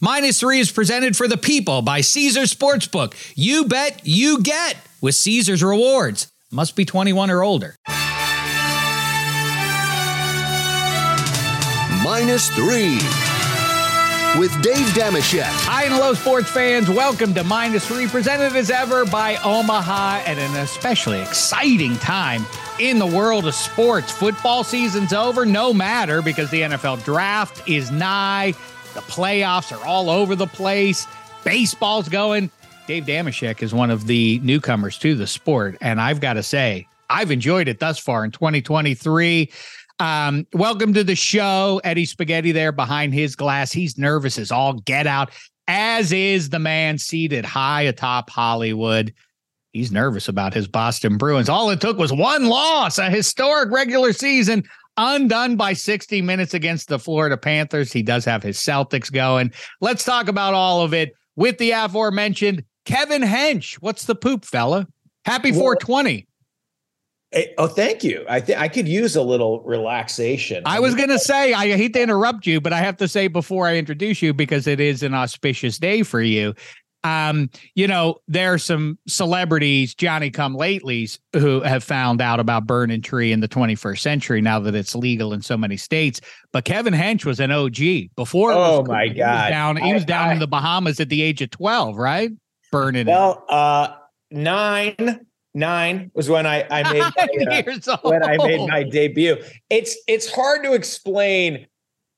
Minus three is presented for the people by Caesars Sportsbook. You bet, you get with Caesars Rewards. Must be 21 or older. Minus three with Dave Dameshek. Hi and hello, sports fans. Welcome to Minus Three, presented as ever by Omaha at an especially exciting time in the world of sports. Football season's over, no matter, because the NFL draft is nigh. The playoffs are all over the place. Baseball's going. Dave Dameshek is one of the newcomers to the sport. And I've got to say, I've enjoyed it thus far in 2023. Um, welcome to the show. Eddie Spaghetti there behind his glass. He's nervous as all get out, as is the man seated high atop Hollywood. He's nervous about his Boston Bruins. All it took was one loss, a historic regular season undone by 60 minutes against the Florida Panthers. He does have his Celtics going. Let's talk about all of it with the aforementioned Kevin Hench. What's the poop, fella? Happy 420. Hey, eh, oh, thank you. I think I could use a little relaxation. I was going to say, I hate to interrupt you, but I have to say before I introduce you, because it is an auspicious day for you, um, you know, there are some celebrities, Johnny come latelys, who have found out about burning tree in the 21st century now that it's legal in so many states. But Kevin Hench was an OG before. Oh my he God. Was down, he was down I, in the Bahamas at the age of 12, right? Burning. Well, it. uh, nine, nine was when I, I made my, uh, when I made my debut. It's, it's hard to explain.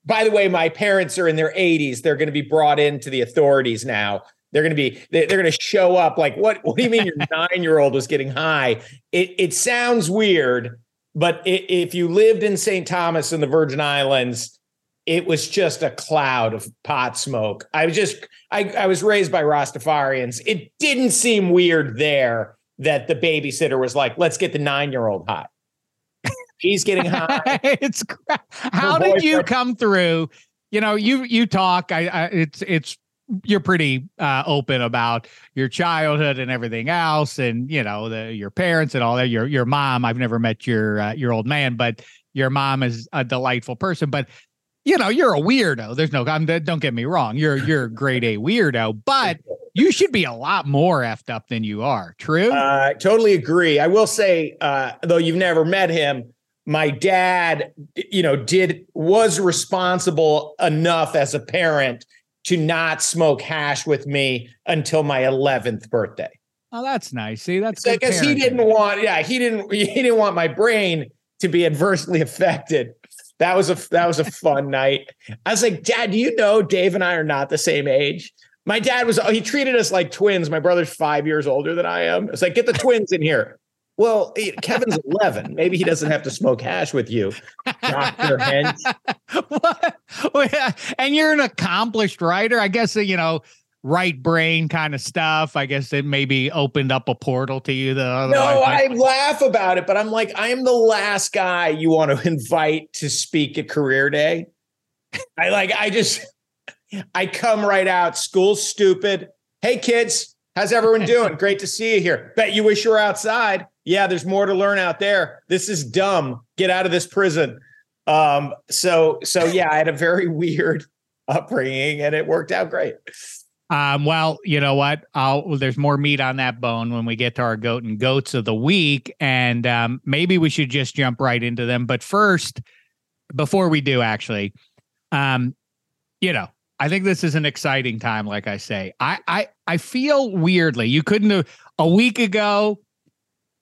By the way, my parents are in their 80s. They're going to be brought into the authorities now they're going to be they're going to show up like what what do you mean your 9-year-old was getting high? It it sounds weird, but it, if you lived in St. Thomas in the Virgin Islands, it was just a cloud of pot smoke. I was just I I was raised by Rastafarians. It didn't seem weird there that the babysitter was like, "Let's get the 9-year-old high." He's getting high. it's how did you come through? You know, you you talk. I, I it's it's you're pretty uh, open about your childhood and everything else, and you know the, your parents and all that. Your your mom, I've never met your uh, your old man, but your mom is a delightful person. But you know you're a weirdo. There's no I'm, don't get me wrong. You're you're grade A weirdo, but you should be a lot more effed up than you are. True. Uh, totally agree. I will say, uh, though you've never met him, my dad, you know, did was responsible enough as a parent to not smoke hash with me until my 11th birthday. Oh, that's nice. See, that's because he didn't want, yeah, he didn't, he didn't want my brain to be adversely affected. That was a that was a fun night. I was like, Dad, do you know Dave and I are not the same age? My dad was he treated us like twins. My brother's five years older than I am. It's like, get the twins in here. Well, Kevin's 11. Maybe he doesn't have to smoke hash with you, Dr. Hench. and you're an accomplished writer. I guess, you know, right brain kind of stuff. I guess it maybe opened up a portal to you. The no, I laugh about it, but I'm like, I am the last guy you want to invite to speak at career day. I like, I just, I come right out. School's stupid. Hey, kids, how's everyone doing? Great to see you here. Bet you wish you were outside yeah, there's more to learn out there. This is dumb. Get out of this prison. Um, so so yeah, I had a very weird upbringing and it worked out great. Um, well, you know what? I'll there's more meat on that bone when we get to our goat and goats of the week. And um, maybe we should just jump right into them. But first, before we do actually, um, you know, I think this is an exciting time, like I say. I I I feel weirdly, you couldn't have a week ago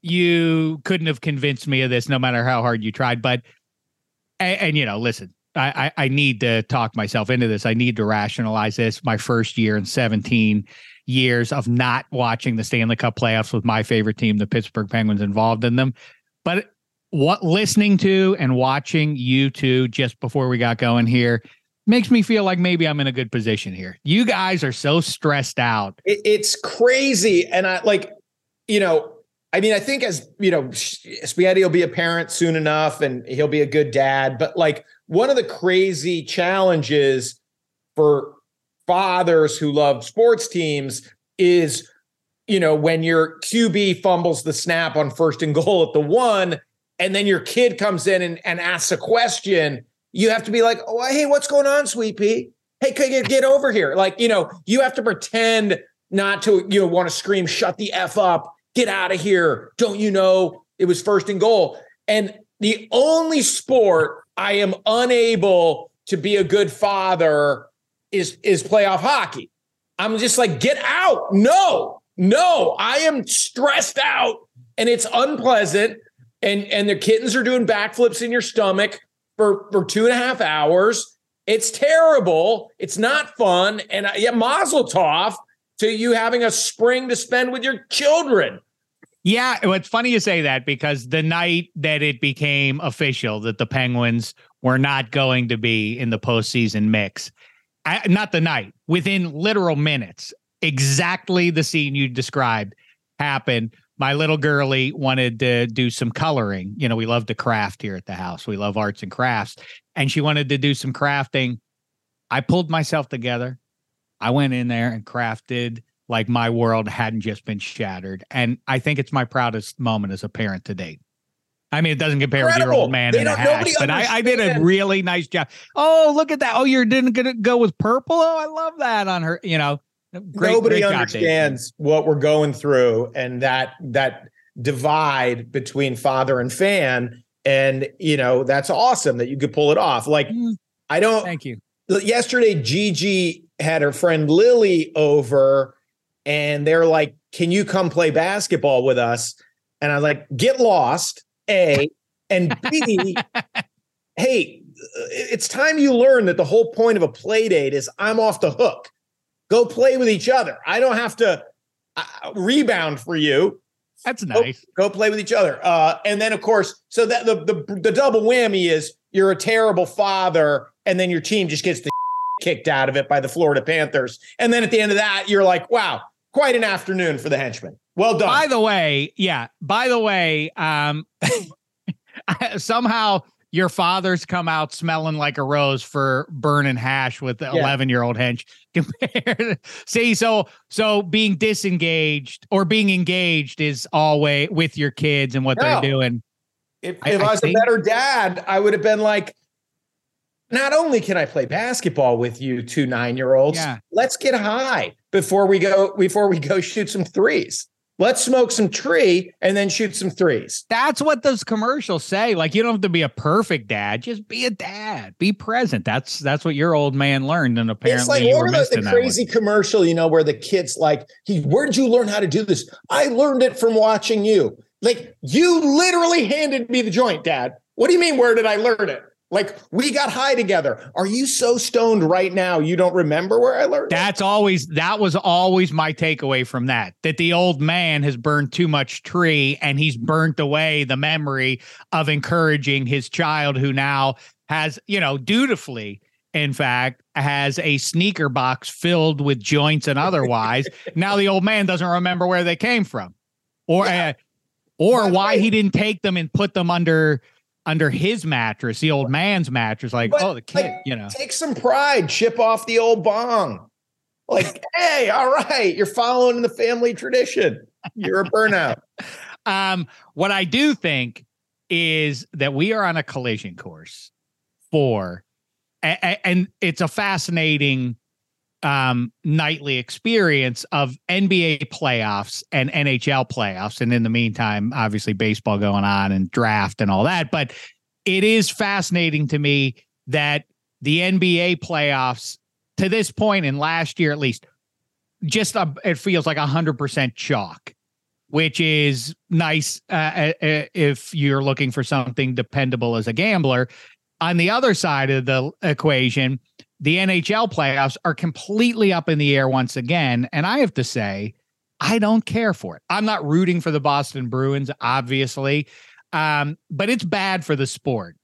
you couldn't have convinced me of this no matter how hard you tried. But and, and you know, listen, I, I, I need to talk myself into this. I need to rationalize this. My first year in 17 years of not watching the Stanley Cup playoffs with my favorite team, the Pittsburgh Penguins, involved in them. But what listening to and watching you two just before we got going here makes me feel like maybe I'm in a good position here. You guys are so stressed out. It, it's crazy. And I like, you know, I mean, I think as you know, Spaghetti will be a parent soon enough, and he'll be a good dad. But like one of the crazy challenges for fathers who love sports teams is, you know, when your QB fumbles the snap on first and goal at the one, and then your kid comes in and, and asks a question, you have to be like, "Oh, hey, what's going on, sweet pea? Hey, hey, you get over here. Like, you know, you have to pretend not to, you know, want to scream, shut the F up, get out of here. Don't you know it was first and goal? And the only sport I am unable to be a good father is is playoff hockey. I'm just like, get out. No, no, I am stressed out and it's unpleasant. And and the kittens are doing backflips in your stomach for, for two and a half hours. It's terrible. It's not fun. And yeah, mazel tov to you having a spring to spend with your children. Yeah, it's funny you say that because the night that it became official that the Penguins were not going to be in the postseason mix, I, not the night, within literal minutes, exactly the scene you described happened. My little girlie wanted to do some coloring. You know, we love to craft here at the house. We love arts and crafts. And she wanted to do some crafting. I pulled myself together. I went in there and crafted like my world hadn't just been shattered. And I think it's my proudest moment as a parent to date. I mean, it doesn't compare Incredible. with your old man they in a hash, but I, I, did a really nice job. Oh, look at that! Oh, you're didn't gonna go with purple. Oh, I love that on her. You know, great, nobody great understands what we're going through and that that divide between father and fan. And you know, that's awesome that you could pull it off. Like, mm. I don't. Thank you. Yesterday, Gigi had her friend Lily over and they're like, "Can you come play basketball with us?" And I was like, "Get lost." A and B. hey, it's time you learn that the whole point of a play date is I'm off the hook. Go play with each other. I don't have to uh, rebound for you. That's nice. Go, go play with each other. Uh, and then, of course, so that the, the the double whammy is you're a terrible father, and then your team just gets the kicked out of it by the Florida Panthers. And then at the end of that, you're like, wow, quite an afternoon for the henchman. Well done. By the way, yeah. By the way, um, somehow your father's come out smelling like a rose for burning hash with the 11 year old hench compared see so so being disengaged or being engaged is always with your kids and what no. they're doing if, if I, I was think, a better dad i would have been like not only can I play basketball with you two nine year olds, yeah. let's get high before we go before we go shoot some threes. Let's smoke some tree and then shoot some threes. That's what those commercials say. Like you don't have to be a perfect dad, just be a dad, be present. That's that's what your old man learned, and apparently it's like you were the, the crazy commercial, you know, where the kids like, "He, where'd you learn how to do this? I learned it from watching you. Like you literally handed me the joint, Dad. What do you mean? Where did I learn it? Like we got high together. Are you so stoned right now you don't remember where I learned? That's always that was always my takeaway from that. That the old man has burned too much tree and he's burnt away the memory of encouraging his child who now has, you know, dutifully in fact, has a sneaker box filled with joints and otherwise. now the old man doesn't remember where they came from, or yeah. uh, or why he didn't take them and put them under under his mattress, the old man's mattress. Like, but, oh, the kid, like, you know, take some pride, chip off the old bong. Like, hey, all right, you're following the family tradition. You're a burnout. um, what I do think is that we are on a collision course for, and it's a fascinating um, nightly experience of NBA playoffs and NHL playoffs. And in the meantime, obviously baseball going on and draft and all that. But it is fascinating to me that the NBA playoffs to this point in last year, at least, just it feels like a hundred percent chalk, which is nice uh, uh, uh, if you're looking for something dependable as a gambler. On the other side of the equation, the NHL playoffs are completely up in the air once again. And I have to say, I don't care for it. I'm not rooting for the Boston Bruins, obviously, um, but it's bad for the sport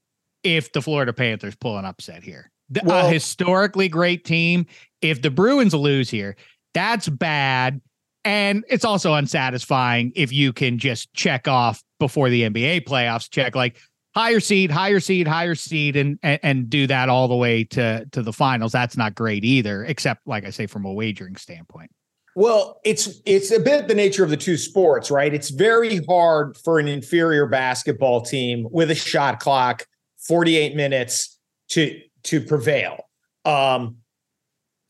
if the Florida Panthers pull an upset here. Well, a historically great team. If the Bruins lose here, that's bad. And it's also unsatisfying if you can just check off before the NBA playoffs, check like, higher seed, higher seed, higher seed, and, and and do that all the way to to the finals. That's not great either, except like I say, from a wagering standpoint. Well, it's it's a bit the nature of the two sports, right? It's very hard for an inferior basketball team with a shot clock, 48 minutes to to prevail. Um,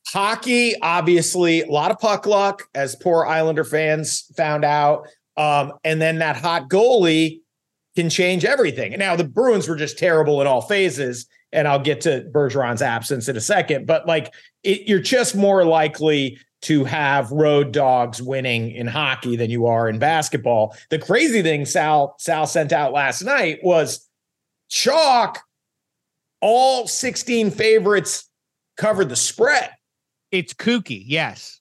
hockey, obviously, a lot of puck luck, as poor Islander fans found out. Um, and then that hot goalie can change everything. Now, the Bruins were just terrible in all phases. And I'll get to Bergeron's absence in a second, but like it, you're just more likely to have road dogs winning in hockey than you are in basketball. The crazy thing Sal Sal sent out last night was chalk. All 16 favorites covered the spread. It's kooky, yes.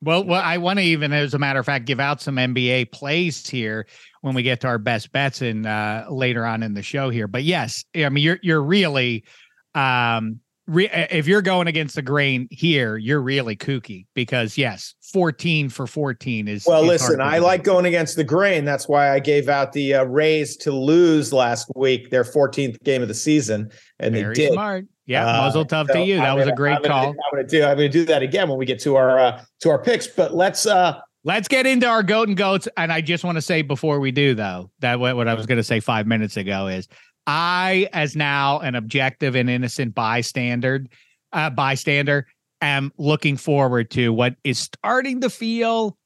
Well, well, I want to even, as a matter of fact, give out some NBA plays here when we get to our best bets in uh, later on in the show here. But yes, I mean you're you're really um, re- if you're going against the grain here, you're really kooky because yes, 14 for 14 is well. is listen, I like going against the grain. That's why I gave out the uh, Rays to lose last week, their 14th game of the season, and Very they did. Smart. Yeah, uh, mazel tov so to you. That I'm was gonna, a great I'm call. Gonna, I'm going to do. I'm to do that again when we get to our uh, to our picks. But let's uh let's get into our goat and goats. And I just want to say before we do though that what, what I was going to say five minutes ago is I, as now an objective and innocent bystander, uh, bystander, am looking forward to what is starting to feel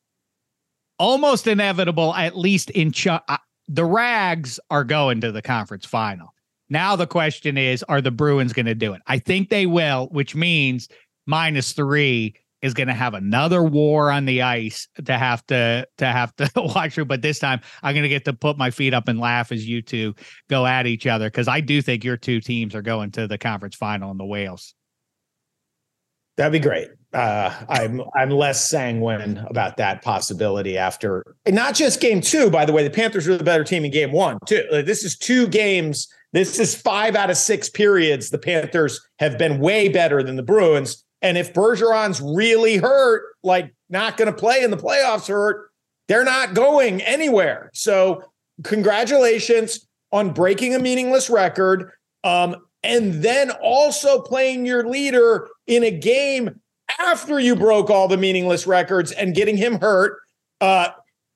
almost inevitable, at least in ch- uh, the Rags are going to the conference final. Now the question is, are the Bruins going to do it? I think they will, which means minus three is going to have another war on the ice to have to to have to watch through. But this time, I'm going to get to put my feet up and laugh as you two go at each other because I do think your two teams are going to the conference final in the Wales. That'd be great. Uh, I'm I'm less sanguine about that possibility after not just game two. By the way, the Panthers were the better team in game one too. This is two games this is five out of six periods. The Panthers have been way better than the Bruins. And if Bergeron's really hurt, like not going to play in the playoffs hurt, they're not going anywhere. So, congratulations on breaking a meaningless record. Um, and then also playing your leader in a game after you broke all the meaningless records and getting him hurt. Uh,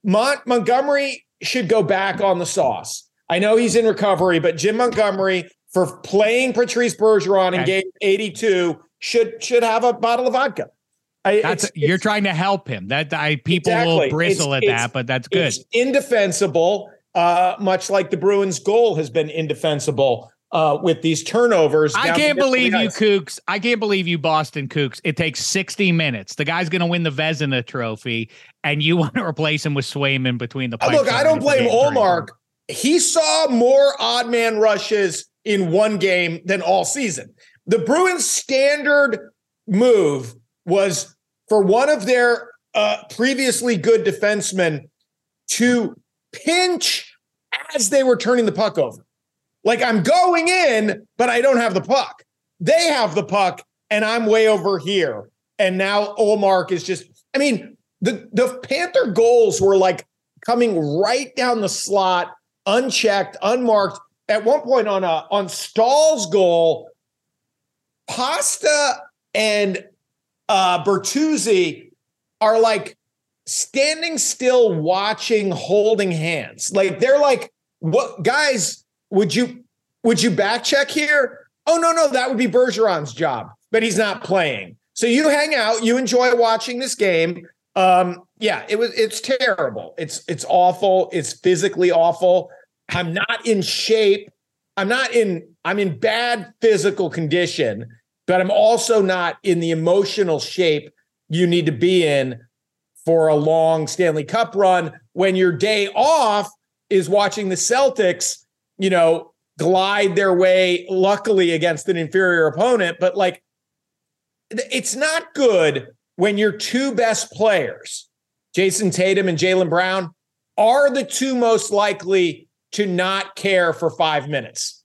Mont- Montgomery should go back on the sauce. I know he's in recovery, but Jim Montgomery for playing Patrice Bergeron in game 82 should should have a bottle of vodka. I, that's it's, you're it's, trying to help him. That I people exactly. will bristle it's, at that, but that's good. It's indefensible, uh, much like the Bruins' goal has been indefensible uh, with these turnovers. I can't believe you, Kooks. I can't believe you, Boston Kooks. It takes 60 minutes. The guy's going to win the Vezina Trophy, and you want to replace him with Swayman between the. Look, I don't blame Ullmark he saw more odd man rushes in one game than all season. The Bruins' standard move was for one of their uh, previously good defensemen to pinch as they were turning the puck over. Like I'm going in, but I don't have the puck. They have the puck, and I'm way over here. And now Ullmark is just, I mean, the, the Panther goals were like coming right down the slot unchecked, unmarked. At one point on a on Staal's goal, Pasta and uh, Bertuzzi are like standing still, watching, holding hands. Like they're like, "What guys? Would you would you back check here? Oh no, no, that would be Bergeron's job, but he's not playing. So you hang out, you enjoy watching this game. Um, yeah, it was it's terrible. It's it's awful. It's physically awful. I'm not in shape. I'm not in I'm in bad physical condition, but I'm also not in the emotional shape you need to be in for a long Stanley Cup run when your day off is watching the Celtics, you know, glide their way luckily against an inferior opponent, but like it's not good when your two best players, Jayson Tatum and Jaylen Brown, are the two most likely to not care for five minutes.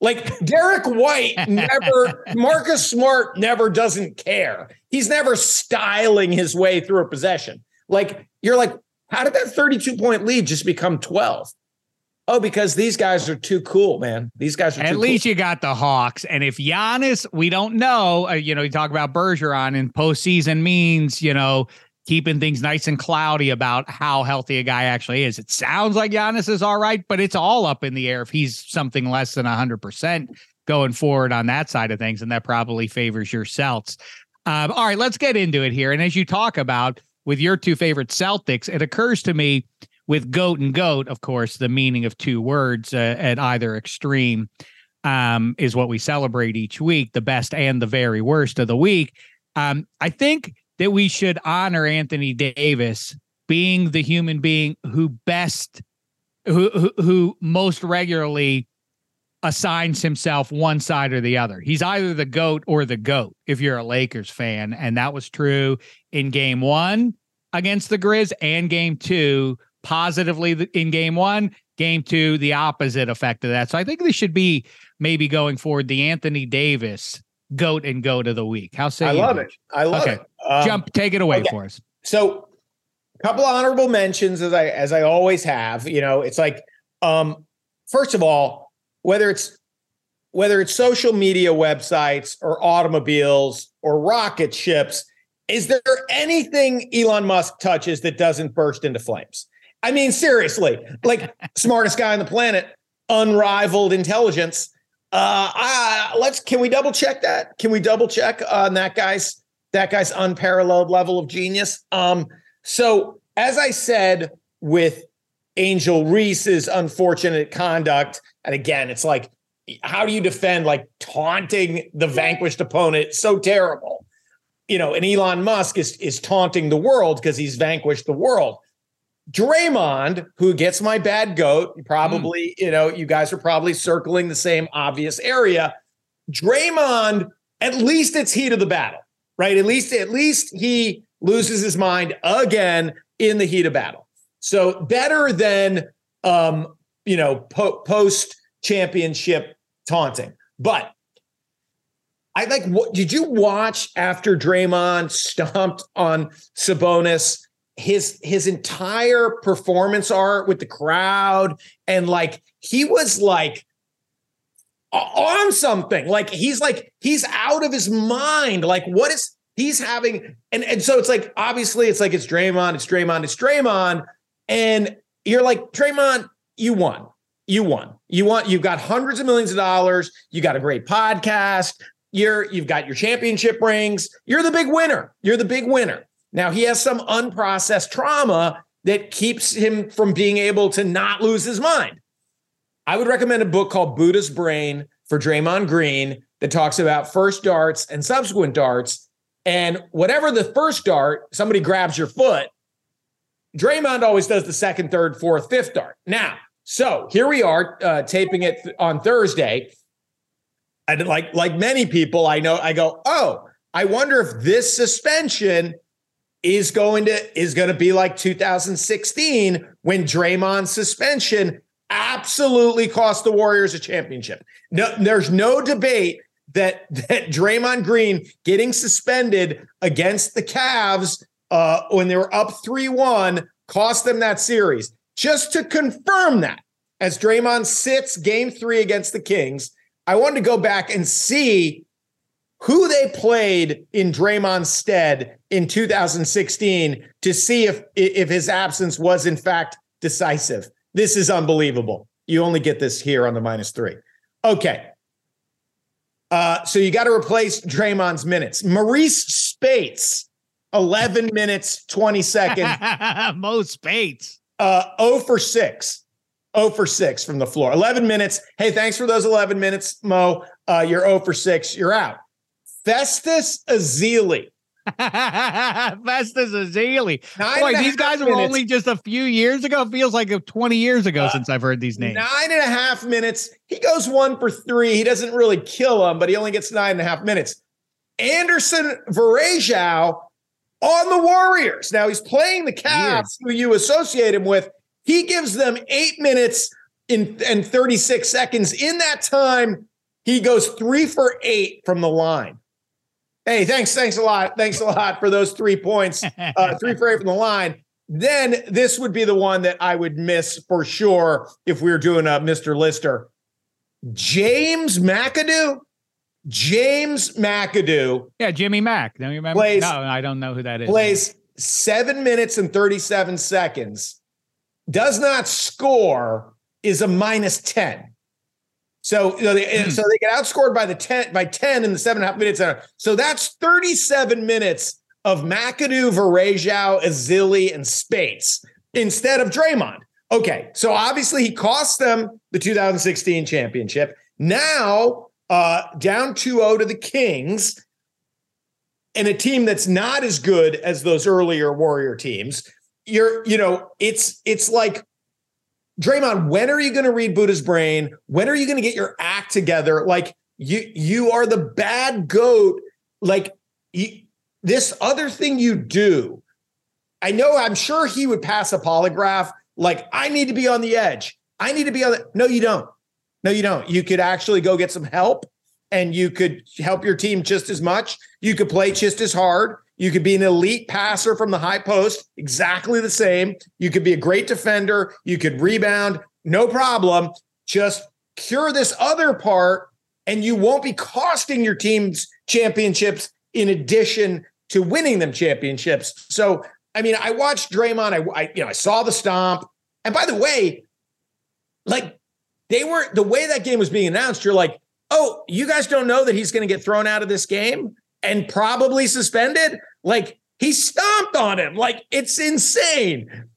Like Derrick White never, Marcus Smart never doesn't care. He's never styling his way through a possession. Like you're like, how did that 32 point lead just become 12? Oh, because these guys are too cool, man. These guys are at least cool. you got the Hawks. And if Giannis, we don't know, uh, you know, you talk about Bergeron and postseason means, you know, keeping things nice and cloudy about how healthy a guy actually is. It sounds like Giannis is all right, but it's all up in the air if he's something less than 100% going forward on that side of things. And that probably favors your Celts. Um, all right, let's get into it here. And as you talk about with your two favorite Celtics, it occurs to me with goat and goat, of course, the meaning of two words uh, at either extreme um, is what we celebrate each week, the best and the very worst of the week. Um, I think that we should honor Anthony Davis being the human being who best, who, who, who most regularly assigns himself one side or the other. He's either the GOAT or the GOAT if you're a Lakers fan. And that was true in game one against the Grizz and game two, positively in game one, game two, the opposite effect of that. So I think this should be maybe going forward the Anthony Davis GOAT and GOAT of the week. How say I you? love it. I love okay. it. Um, Jump, take it away okay. for us. So a couple of honorable mentions as I as I always have. You know, it's like um, first of all, whether it's whether it's social media websites or automobiles or rocket ships, is there anything Elon Musk touches that doesn't burst into flames? I mean, seriously, like smartest guy on the planet, unrivaled intelligence. Uh, uh, let's can we double check that? Can we double check on that guy's that guy's unparalleled level of genius? Um, so as I said with Angel Reese's unfortunate conduct. And again, it's like, how do you defend like taunting the vanquished opponent? So terrible. You know, and Elon Musk is is taunting the world because he's vanquished the world. Draymond, who gets my bad goat, probably, mm. you know, you guys are probably circling the same obvious area. Draymond, at least it's heat of the battle, right? At least, at least he loses his mind again in the heat of battle. So better than um, you know po- post championship taunting. But I like what did you watch after Draymond stomped on Sabonis? His his entire performance art with the crowd and like he was like on something. Like he's like he's out of his mind. Like what is he's having and and so it's like obviously it's like it's Draymond, it's Draymond, it's Draymond, and you're like, Draymond, you won. You won. You want you've got hundreds of millions of dollars. You got a great podcast. You're you've got your championship rings. You're the big winner. You're the big winner. Now he has some unprocessed trauma that keeps him from being able to not lose his mind. I would recommend a book called Buddha's Brain for Draymond Green that talks about first darts and subsequent darts. And whatever the first dart, somebody grabs your foot, Draymond always does the second, third, fourth, fifth dart. Now, so here we are uh, taping it on Thursday. And like like many people, I know I go, oh, I wonder if this suspension is going to is going to be like 2016 when Draymond's suspension absolutely cost the Warriors a championship. No, there's no debate that that Draymond Green getting suspended against the Cavs uh, when they were up 3 1, cost them that series. Just to confirm that, as Draymond sits game three against the Kings, I wanted to go back and see who they played in Draymond's stead in 2016 to see if if his absence was in fact decisive. This is unbelievable. You only get this here on the minus three. Okay. Uh, so you got to replace Draymond's minutes. Maurice Speights, 11 minutes, 20 seconds. Mo Speights. Uh, 0 for 6. 0 for 6 from the floor. 11 minutes. Hey, thanks for those 11 minutes, Mo. Uh, you're 0 for 6. You're out. Festus Ezeli. Festus Ezeli. Boy, these guys minutes. were only just a few years ago. feels like 20 years ago uh, since I've heard these names. Nine and a half minutes. He goes one for three. He doesn't really kill him, but he only gets nine and a half minutes. Anderson Varejao on the Warriors. Now he's playing the Cavs, who you associate him with. He gives them eight minutes in and 36 seconds. In that time, he goes three for eight from the line. Hey, thanks, thanks a lot. Thanks a lot for those three points. Uh, three for eight from the line. Then this would be the one that I would miss for sure if we were doing a Mr. Lister. James McAdoo James McAdoo. Yeah, Jimmy Mack. Don't you remember? Plays, no, I don't know who that is. Plays seven minutes and 37 seconds, does not score, is a minus 10. So you know, they, mm. so they get outscored by the ten by ten in the seven and a half minutes. So that's thirty seven minutes of McAdoo, Varejao, Ezeli, and Speights instead of Draymond. Okay, so obviously he cost them the 2016 championship. Now uh, down 2-0 to the Kings and a team that's not as good as those earlier Warrior teams. You're, you know, it's it's like Draymond, when are you going to read Buddha's brain? When are you going to get your act together? Like you, you are the bad goat. Like you, this other thing you do. I know. I'm sure he would pass a polygraph. Like I need to be on the edge. I need to be on the. No, you don't. No, you don't. You could actually go get some help, and you could help your team just as much. You could play just as hard. You could be an elite passer from the high post, exactly the same. You could be a great defender. You could rebound, no problem. Just cure this other part, and you won't be costing your teams championships in addition to winning them championships. So, I mean, I watched Draymond. I, I you know, I saw the stomp. And by the way, like they were the way that game was being announced, you're like, oh, you guys don't know that he's going to get thrown out of this game and probably suspended? Like he stomped on him. Like it's insane.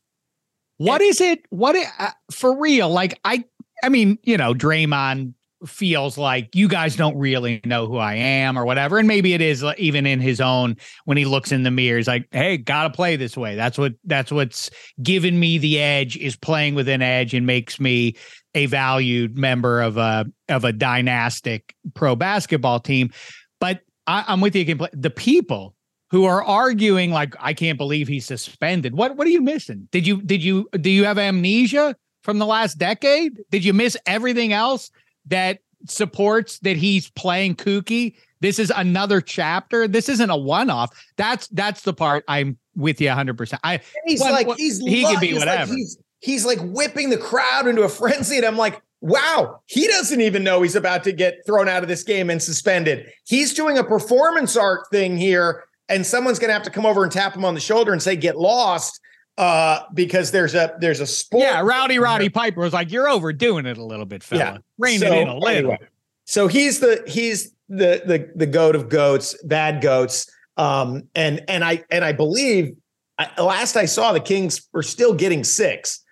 What and, is it? What uh, for real? Like I, I mean, you know, Draymond feels like you guys don't really know who I am or whatever. And maybe it is even in his own when he looks in the mirror, he's like, Hey, gotta play this way. That's what that's what's given me the edge is playing with an edge and makes me a valued member of a of a dynastic pro basketball team. But I, am with you. Again. The people who are arguing like I can't believe he's suspended. What what are you missing? Did you did you do you have amnesia from the last decade? Did you miss everything else that supports that he's playing kooky? This is another chapter. This isn't a one-off. That's that's the part I'm with you 100. percent I he's like he's he can be whatever. Like he's, he's like whipping the crowd into a frenzy, and I'm like, wow, he doesn't even know he's about to get thrown out of this game and suspended. He's doing a performance art thing here, and someone's going to have to come over and tap him on the shoulder and say, "Get lost." Uh, because there's a there's a sport. Yeah, Rowdy Roddy Piper was like, "You're overdoing it a little bit, fella. Yeah. Rein so, it in a little." Anyway, so he's the he's the the the goat of goats, bad goats. Um, and and I and I believe I, last I saw the Kings were still getting six.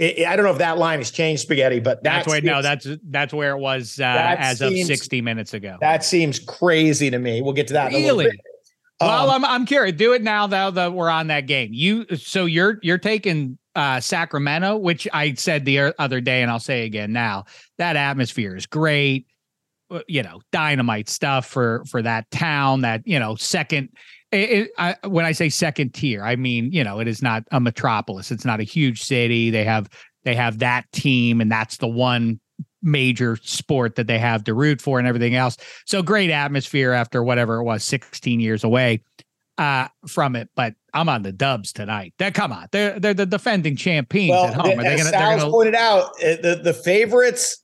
I don't know if that line has changed, Spaghetti, but that's where no, that's that's where it was uh, as seems, of sixty minutes ago. That seems crazy to me. We'll get to that. Really? well, um, I'm I'm curious. Do it now, though. That we're on that game. You so you're you're taking uh, Sacramento, which I said the other day, and I'll say again now. That atmosphere is great. Uh, you know, dynamite stuff for for that town. That you know, second it, it, I, when I say second tier, I mean you know it is not a metropolis. It's not a huge city. They have they have that team, and that's the one major sport that they have to root for and everything else. So great atmosphere after whatever it was, 16 years away uh, from it. But I'm on the Dubs tonight. That come on, they're they're the defending champions well, at home. Are they gonna, Sal's gonna... pointed out, uh, the the favorites,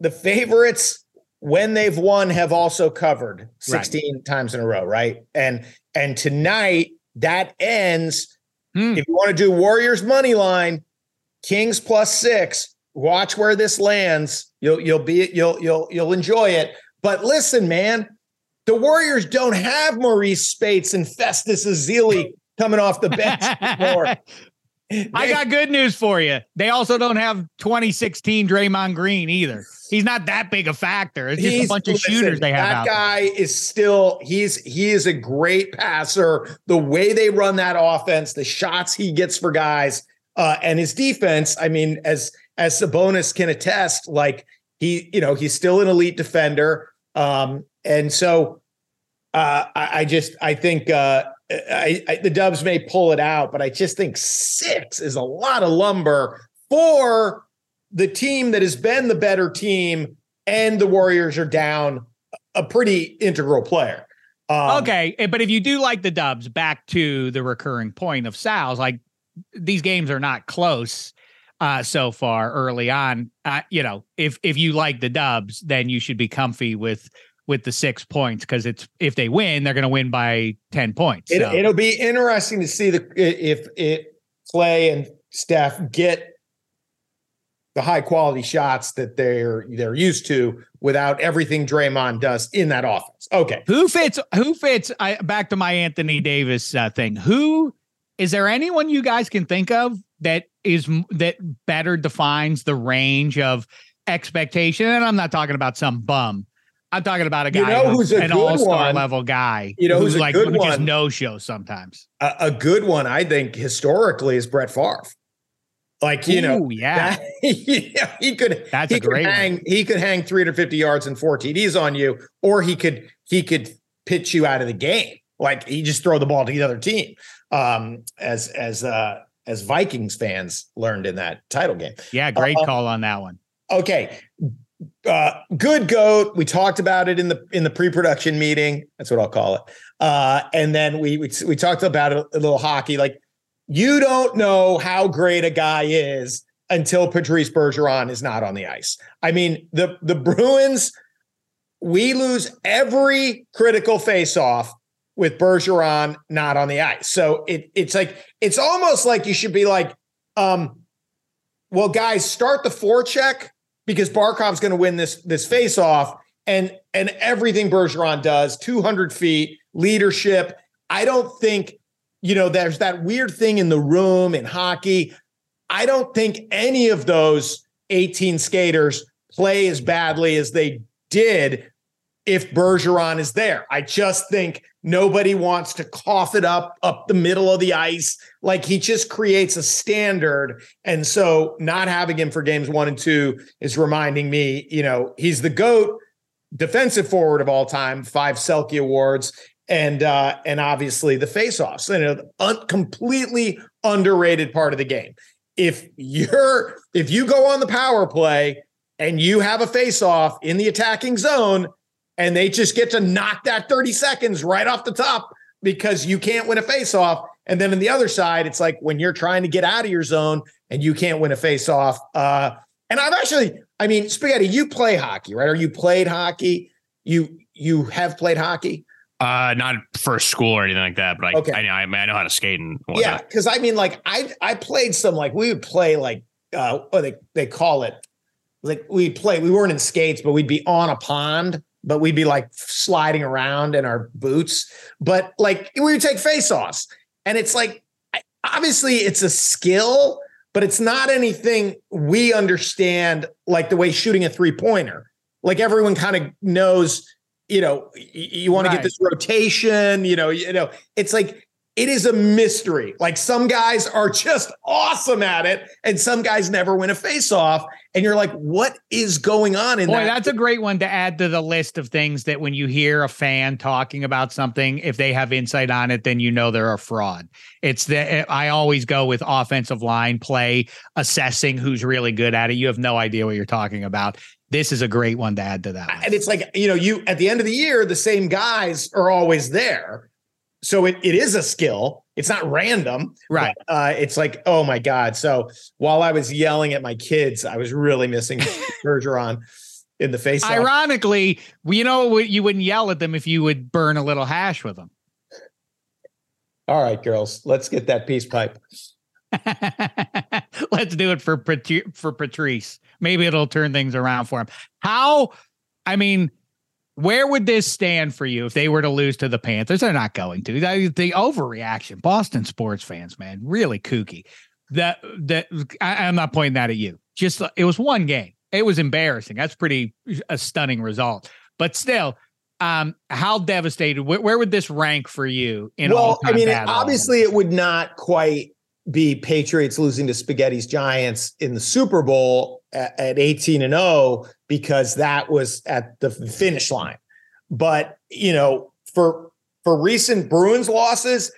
the favorites when they've won have also covered 16 right. times in a row, right? And and tonight that ends. Hmm. If you want to do Warriors money line, Kings plus six. Watch where this lands. You'll you'll be you'll you'll you'll enjoy it. But listen, man, the Warriors don't have Maurice Speights and Festus Ezeli coming off the bench I got good news for you. They also don't have 2016 Draymond Green either. He's not that big a factor. It's just he's, a bunch of listen, shooters they have. That guy there. is still he's he is a great passer. The way they run that offense, the shots he gets for guys, uh, and his defense. I mean, as as Sabonis can attest, like he, you know, he's still an elite defender. Um, and so uh, I, I just I think uh, I, I, the Dubs may pull it out, but I just think six is a lot of lumber for the team that has been the better team, and the Warriors are down a pretty integral player. Um, okay, eh, but if you do like the Dubs, back to the recurring point of Sal's, like these games are not close uh, so far early on. Uh, you know, if if you like the Dubs, then you should be comfy with with the six points because it's if they win, they're going to win by ten points. So. It, will be interesting to see the if it Klay and Steph get the high quality shots that they're they're used to without everything Draymond does in that offense. Okay, who fits? Who fits? I back to my Anthony Davis uh, thing. Who is there? Anyone you guys can think of that is that better defines the range of expectation? And I'm not talking about some bum. I'm talking about a guy, you know, who's a an all-star level guy. You know, who's, who's like who just no show sometimes. A, a, good one, I think, historically, is Brett Favre. Like you Ooh, know, yeah, that, yeah, he could. That's he a great. hang, one. He could hang 350 yards and four TDs on you, or he could he could pitch you out of the game. Like he just throw the ball to the other team. Um, as as uh as Vikings fans learned in that title game. Yeah, great uh, call on that one. Okay, uh, good goat. We talked about it in the in the pre-production meeting. That's what I'll call it. Uh, and then we we we talked about a, a little hockey. Like you don't know how great a guy is until Patrice Bergeron is not on the ice. I mean, the the Bruins, we lose every critical face-off with Bergeron not on the ice. So it it's like it's almost like you should be like, um, well, guys, start the forecheck because Barkov's going to win this this face-off, and and everything Bergeron does, 200 feet, leadership. I don't think you know, there's that weird thing in the room in hockey. I don't think any of those 18 skaters play as badly as they did if Bergeron is there. I just think nobody wants to cough it up up the middle of the ice. Like he just creates a standard. And so not having him for games one and two is reminding me, you know, he's the GOAT defensive forward of all time, five Selke awards and uh, and obviously the faceoffs, you know, un- completely underrated part of the game. If you're if you go on the power play and you have a faceoff in the attacking zone, and they just get to knock that 30 seconds right off the top because you can't win a faceoff. And then on the other side, it's like when you're trying to get out of your zone and you can't win a faceoff. Uh, and I've actually, I mean, Spaghetti, you play hockey, right? Or you played hockey? You you have played hockey? Uh, not for school or anything like that, but I, okay. I, I, I know how to skate and whatnot. yeah, because I mean, like I I played some like we would play like uh what they they call it like we play we weren't in skates, but we'd be on a pond, but we'd be like sliding around in our boots, but like we would take face offs, and it's like obviously it's a skill, but it's not anything we understand like the way shooting a three pointer. Like everyone kind of knows you know, you want right. to get this rotation, you know, you know, it's like it is a mystery. Like some guys are just awesome at it, and some guys never win a face-off. And you're like, what is going on in Boy, that? that's a great one to add to the list of things that when you hear a fan talking about something, if they have insight on it, then you know they're a fraud. It's the I always go with offensive line play, assessing who's really good at it. You have no idea what you're talking about this is a great one to add to that. And it's like, you know, you at the end of the year, the same guys are always there. So it, it is a skill. It's not random. Right. But, uh, it's like, oh my God. So while I was yelling at my kids, I was really missing Bergeron in the face. Ironically, you know, you wouldn't yell at them if you would burn a little hash with them. All right, girls, let's get that peace pipe. let's do it for for Patrice. Maybe it'll turn things around for him. How, I mean, where would this stand for you if they were to lose to the Panthers? They're not going to. The, the overreaction, Boston sports fans, man, really kooky. That that I, I'm not pointing that at you. Just it was one game. It was embarrassing. That's pretty a stunning result. But still, um, how devastated? Where, where would this rank for you? In well, I mean, obviously, it would not quite be Patriots losing to Spaghetti's Giants in the Super Bowl at, at 18 and 0 because that was at the finish line. But, you know, for for recent Bruins losses,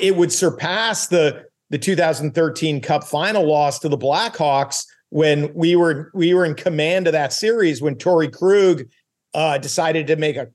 it would surpass the the 2013 Cup final loss to the Blackhawks when we were we were in command of that series when Torey Krug uh, decided to make a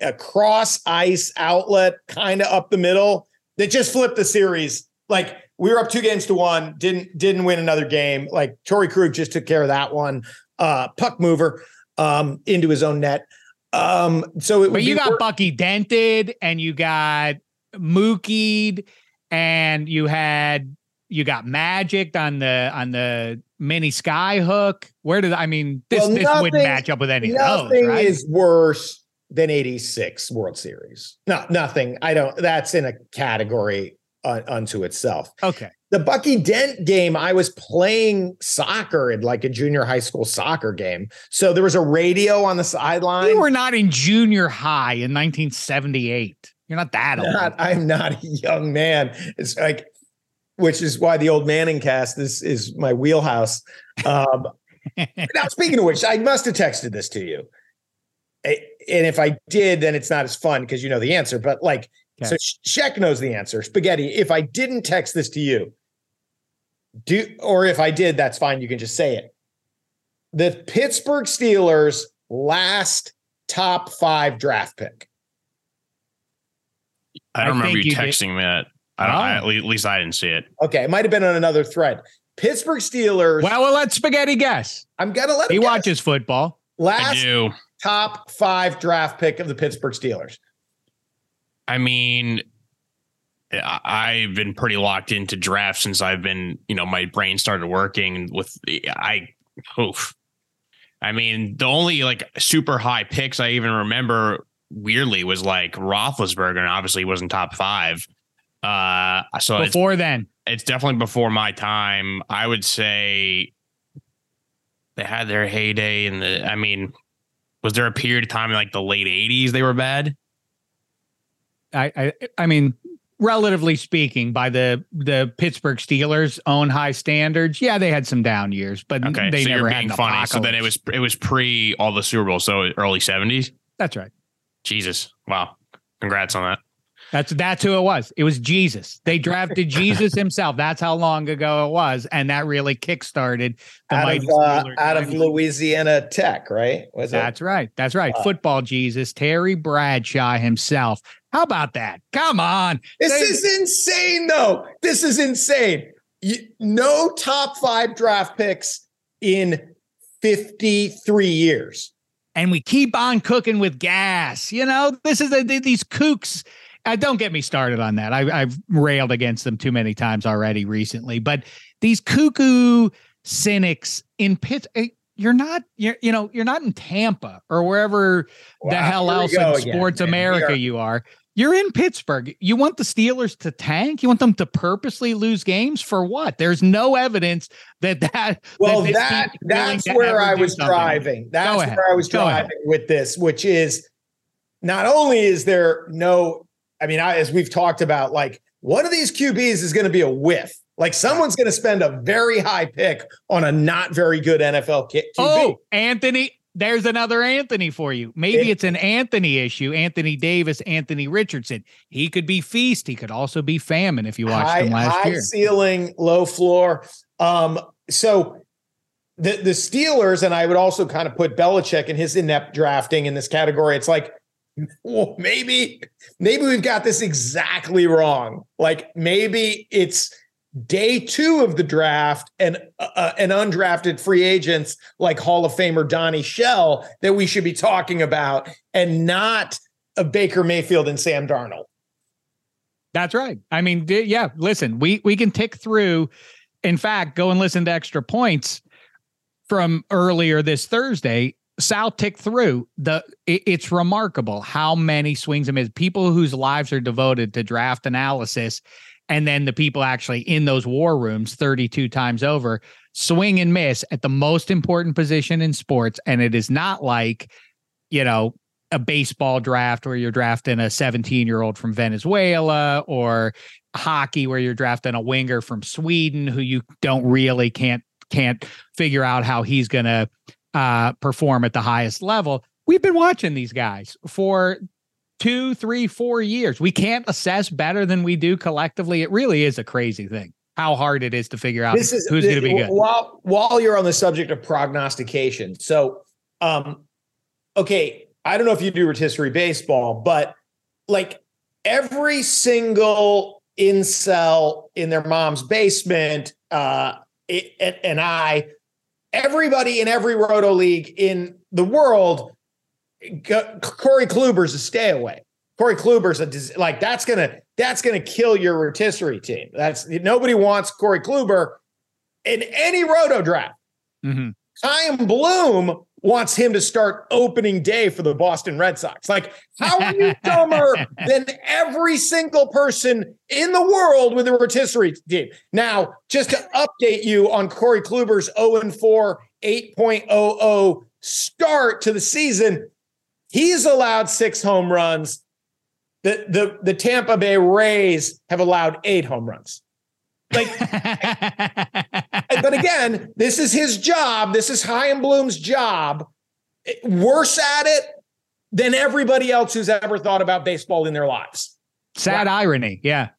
a cross ice outlet kind of up the middle that just flipped the series. Like we were up two games to one, didn't didn't win another game. Like Torey Krug just took care of that one. Uh, puck mover um, into his own net. Um, so but you got Bucky dented, and you got Mookie'd, and you had you got Magic on the on the mini skyhook. Where did I mean this? Well, this wouldn't match up with any of those. Nothing right? is worse than '86 World Series. No, nothing. I don't. That's in a category un, unto itself. Okay. The Bucky Dent game, I was playing soccer in like a junior high school soccer game. So there was a radio on the sideline. You were not in junior high in 1978. You're not that old. Not, I'm not a young man. It's like, which is why the old Manning cast is is my wheelhouse. Um, now, speaking of which, I must have texted this to you, and if I did, then it's not as fun because you know the answer. But like, okay. so Shek knows the answer. Spaghetti. If I didn't text this to you, do or if I did, that's fine. You can just say it. The Pittsburgh Steelers last top five draft pick. I don't I remember you texting did. that. I don't. Oh. I, at least I didn't see it. Okay, it might have been on another thread. Pittsburgh Steelers. Well, we'll let Spaghetti guess. I'm gonna let him. He guess. watches football. Last top five draft pick of the Pittsburgh Steelers. I mean, I've been pretty locked into drafts since I've been, you know, my brain started working with I oof. I mean, the only like super high picks I even remember weirdly was like Roethlisberger, and obviously he wasn't top five. Uh, so before it's, then, it's definitely before my time. I would say they had their heyday in the. I mean, was there a period of time in like the late '80s they were bad? I, I, I mean, relatively speaking, by the the Pittsburgh Steelers' own high standards, yeah, they had some down years, but okay, they so never had funny. Apocalypse. So then it was it was pre all the Super Bowls, so early seventies. That's right. Jesus. Wow. Congrats on that. That's that's who it was. It was Jesus. They drafted Jesus himself. That's how long ago it was, and that really kickstarted the out of uh, out of Louisiana Tech, right? Was that's it? right. That's right. Uh, Football Jesus, Terry Bradshaw himself. How about that? Come on. This they, is insane, though. This is insane. You, no top five draft picks in 53 years and we keep on cooking with gas. You know, this is a, these kooks. Uh, don't get me started on that. I, have railed against them too many times already recently. But these cuckoo cynics in Pitt, eh, you're not, you're, you know, you're not in Tampa or wherever wow, the hell else in sports. America are, you are. You're in Pittsburgh. You want the Steelers to tank? You want them to purposely lose games for what? There's no evidence that that. Well, that, that that's where I was driving. That's where I was driving with this, which is not only is there no, I mean, I, as we've talked about, like one of these QBs is going to be a whiff. Like someone's going to spend a very high pick on a not very good NFL QB. Oh, Anthony there's another Anthony for you. Maybe it's an Anthony issue. Anthony Davis, Anthony Richardson. He could be feast. He could also be famine if you watched high, him last high year. High ceiling, low floor. Um, so the the Steelers, and I would also kind of put Belichick and his inept drafting in this category. It's like, well, maybe, maybe we've got this exactly wrong. Like maybe it's day two of the draft and uh, uh, an undrafted free agents like Hall of Famer Donnie Shell that we should be talking about and not a Baker Mayfield and Sam Darnold. That's right. I mean, yeah, listen, we we can tick through. In fact, go and listen to extra points from earlier this Thursday. Sal ticked through the. It, it's remarkable how many swings and misses. People whose lives are devoted to draft analysis and then the people actually in those war rooms 32 times over swing and miss at the most important position in sports and it is not like you know a baseball draft where you're drafting a 17 year old from Venezuela or hockey where you're drafting a winger from Sweden who you don't really can't can't figure out how he's going to uh, perform at the highest level. We've been watching these guys for two, three, four years. We can't assess better than we do collectively. It really is a crazy thing how hard it is to figure out this is, who's going to be good. While while you're on the subject of prognostication, so um, okay, I don't know if you do rotisserie baseball, but like every single incel in their mom's basement, uh, it, and I, everybody in every roto league in the world Corey Kluber's a stay away. Corey Kluber's a like that's gonna that's to kill your rotisserie team. That's nobody wants Corey Kluber in any roto draft. Mm-hmm. Bloom wants him to start opening day for the Boston Red Sox. Like, how are you dumber than every single person in the world with a rotisserie team? Now, just to update you on Corey Kluber's 0 4, 8.00 start to the season, he's allowed six home runs. The, the, the Tampa Bay Rays have allowed eight home runs. Like, but again, this is his job. This is Chaim Bloom's job. Worse at it than everybody else who's ever thought about baseball in their lives. Sad wow. irony. Yeah.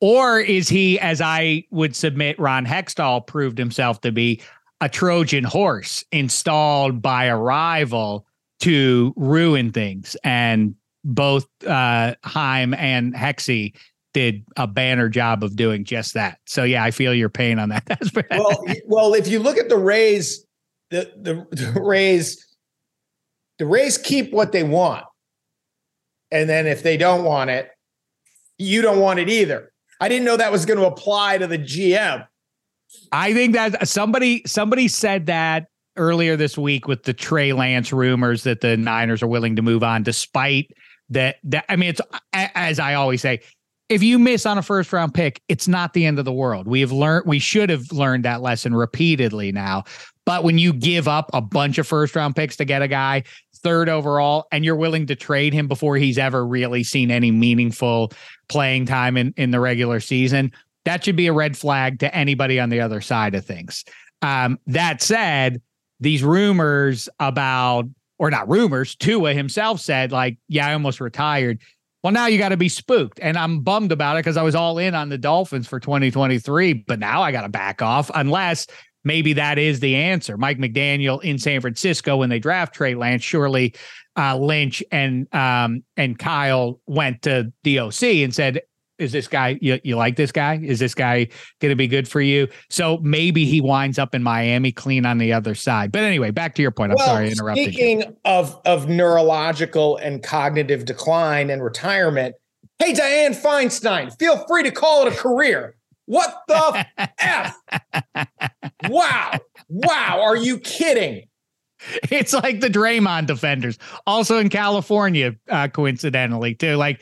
Or is he, as I would submit, Ron Hextall proved himself to be a Trojan horse installed by a rival to ruin things? And both uh, Chaim and Hexy did a banner job of doing just that. So yeah, I feel your pain on that. That's well, well, if you look at the Rays, the, the the Rays, the Rays keep what they want, and then if they don't want it, you don't want it either. I didn't know that was going to apply to the GM. I think that somebody somebody said that earlier this week with the Trey Lance rumors that the Niners are willing to move on, despite that. That I mean, it's as I always say, if you miss on a first round pick, it's not the end of the world. We have learned, we should have learned that lesson repeatedly now. But when you give up a bunch of first round picks to get a guy third overall and you're willing to trade him before he's ever really seen any meaningful playing time in, in the regular season, that should be a red flag to anybody on the other side of things. Um, that said, these rumors about, or not rumors, Tua himself said, like, yeah, I almost retired. Well, now you got to be spooked. And I'm bummed about it because I was all in on the Dolphins for 2023, but now I got to back off unless maybe that is the answer. Mike McDaniel in San Francisco when they draft Trey Lance, surely uh, Lynch and um, and Kyle went to DOC and said, is this guy you, you like this guy? Is this guy going to be good for you? So maybe he winds up in miami clean on the other side. But anyway back to your point. I'm well, sorry interrupting speaking you. of of neurological and cognitive decline and retirement hey Dianne Feinstein feel free to call it a career. What the f? Wow. Wow. Are you kidding? It's like the Draymond defenders, also in California, uh, coincidentally, too. Like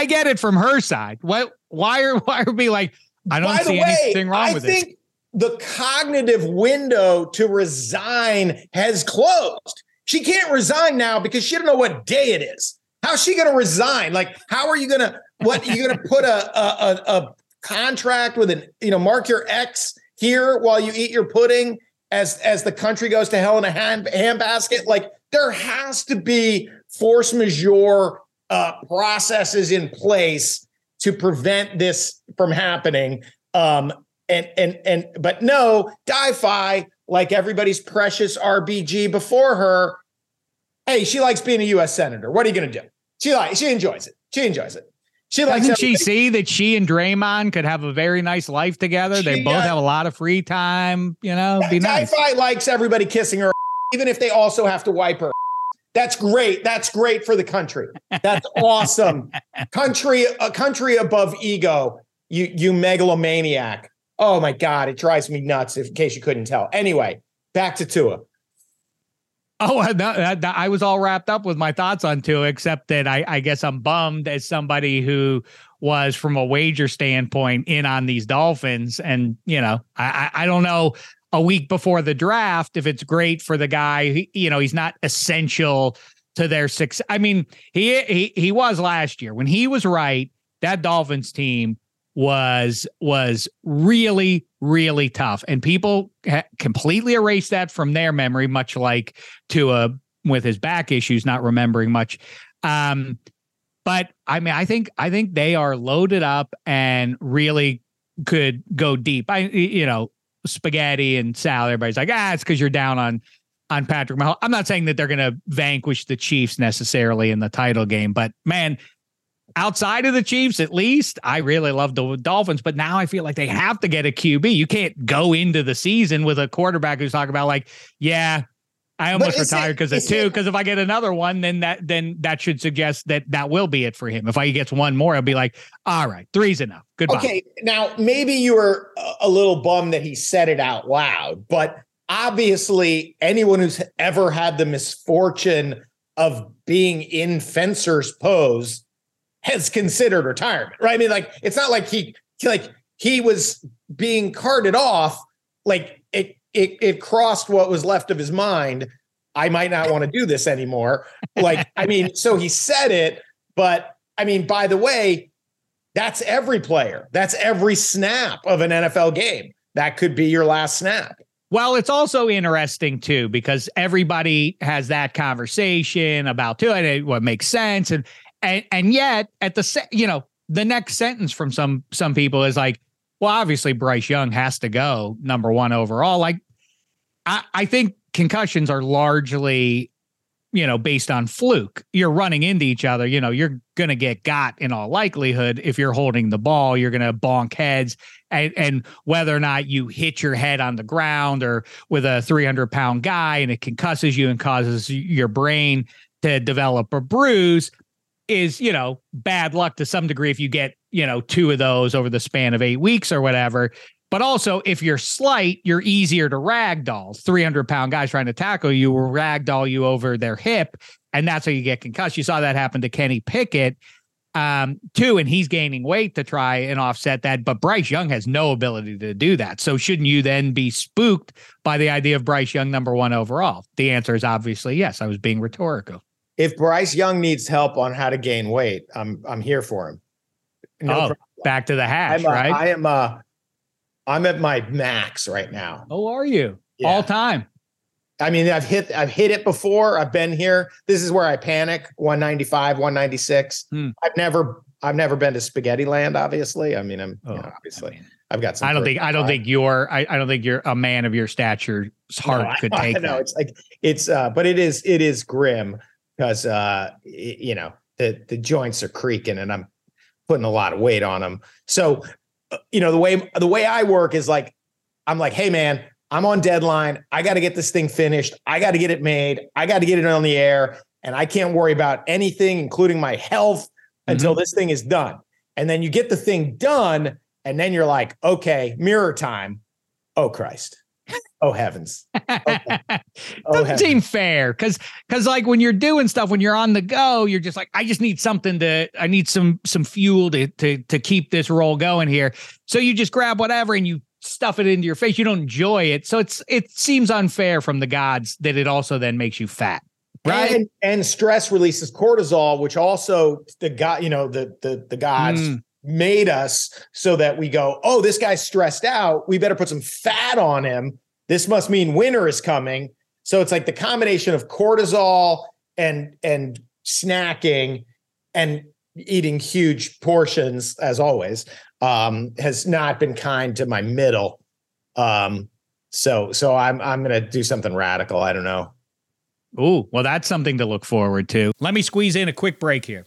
I get it from her side. What? Why are why are we like? I don't see way, anything wrong I with think this. The cognitive window to resign has closed. She can't resign now because she don't know what day it is. How's she going to resign? Like, how are you going to? What you going to put a, a a contract with an you know mark your X here while you eat your pudding as as the country goes to hell in a hand handbasket? Like, there has to be force majeure uh, processes in place to prevent this from happening. Um, and and and but no, Di-Fi, like everybody's precious RBG before her. Hey, she likes being a U.S. senator. What are you going to do? She like she enjoys it. She enjoys it. She likes Doesn't she see that she and Draymond could have a very nice life together? She, they both have a lot of free time. You know, be nice. Di-Fi likes everybody kissing her, even if they also have to wipe her. That's great. That's great for the country. That's awesome. country, a country above ego. You, you megalomaniac. Oh my God, it drives me nuts. If, in case you couldn't tell. Anyway, back to Tua. Oh, uh, that, that, I was all wrapped up with my thoughts on Tua, except that I, I guess I'm bummed as somebody who was, from a wager standpoint, in on these Dolphins. And you know, I, I don't know a week before the draft if it's great for the guy. You know, he's not essential to their success. I mean, he he he was last year when he was right. That Dolphins team was was really really tough, and people ha- completely erased that from their memory. Much like Tua with his back issues, not remembering much. Um, but I mean, I think I think they are loaded up and really could go deep. I you know spaghetti and salad. Everybody's like, ah, it's because you're down on on Patrick Mahomes. I'm not saying that they're going to vanquish the Chiefs necessarily in the title game, but man, outside of the Chiefs, at least, I really love the Dolphins. But now I feel like they have to get a QB. You can't go into the season with a quarterback who's talking about like, yeah, I almost retired because of two. Because if I get another one, then that then that should suggest that that will be it for him. If I gets one more, I'll be like, all right, three's enough. Goodbye. Okay, now maybe you were a little bummed that he said it out loud, but obviously, anyone who's ever had the misfortune of being in Fencer's pose has considered retirement, right? I mean, like it's not like he like he was being carted off, like it it crossed what was left of his mind. I might not want to do this anymore. Like, I mean, so he said it, but I mean, by the way, that's every player. That's every snap of an NFL game. That could be your last snap. Well, it's also interesting too because everybody has that conversation about too, and it, what makes sense, and and and yet at the you know the next sentence from some some people is like, well, obviously Bryce Young has to go number one overall. Like, I I think concussions are largely you know, based on fluke. You're running into each other. You know, you're going to get got in all likelihood if you're holding the ball. You're going to bonk heads. And, and whether or not you hit your head on the ground or with a 300 pound guy and it concusses you and causes your brain to develop a bruise is, you know, bad luck to some degree if you get, you know, two of those over the span of eight weeks or whatever. But also, if you're slight, you're easier to ragdoll. 300 pound guys trying to tackle you will ragdoll you over their hip. And that's how you get concussed. You saw that happen to Kenny Pickett, um, too. And he's gaining weight to try and offset that. But Bryce Young has no ability to do that. So shouldn't you then be spooked by the idea of Bryce Young number one overall? The answer is obviously yes. I was being rhetorical. If Bryce Young needs help on how to gain weight, I'm I'm here for him. No oh, problem. back to the hash, I'm a, right? I am a I'm at my max right now. Oh, are you? Yeah. All time. I mean, I've hit I've hit it before. I've been here. This is where I panic. 195, 196. Hmm. I've never I've never been to spaghetti land, obviously. I mean, I'm oh, you know, obviously I mean, I've got some. I don't think I don't think you're I, I don't think you're a man of your stature's heart no, could take I know that. it's like it's uh but it is it is grim because uh you know the the joints are creaking and I'm putting a lot of weight on them. So you know, the way the way I work is like, I'm like, hey man, I'm on deadline. I got to get this thing finished. I got to get it made. I got to get it on the air. And I can't worry about anything, including my health, mm-hmm. until this thing is done. And then you get the thing done, and then you're like, okay, mirror time. Oh Christ. Oh heavens! Okay. Oh, Doesn't heavens. seem fair because because like when you're doing stuff when you're on the go, you're just like I just need something to I need some some fuel to to to keep this roll going here. So you just grab whatever and you stuff it into your face. You don't enjoy it, so it's it seems unfair from the gods that it also then makes you fat. Right. And, and stress releases cortisol, which also the god, you know, the the the gods mm made us so that we go, oh, this guy's stressed out. We better put some fat on him this must mean winter is coming. So it's like the combination of cortisol and and snacking and eating huge portions as always um, has not been kind to my middle. Um, so so I'm I'm gonna do something radical. I don't know. Ooh, well, that's something to look forward to. Let me squeeze in a quick break here.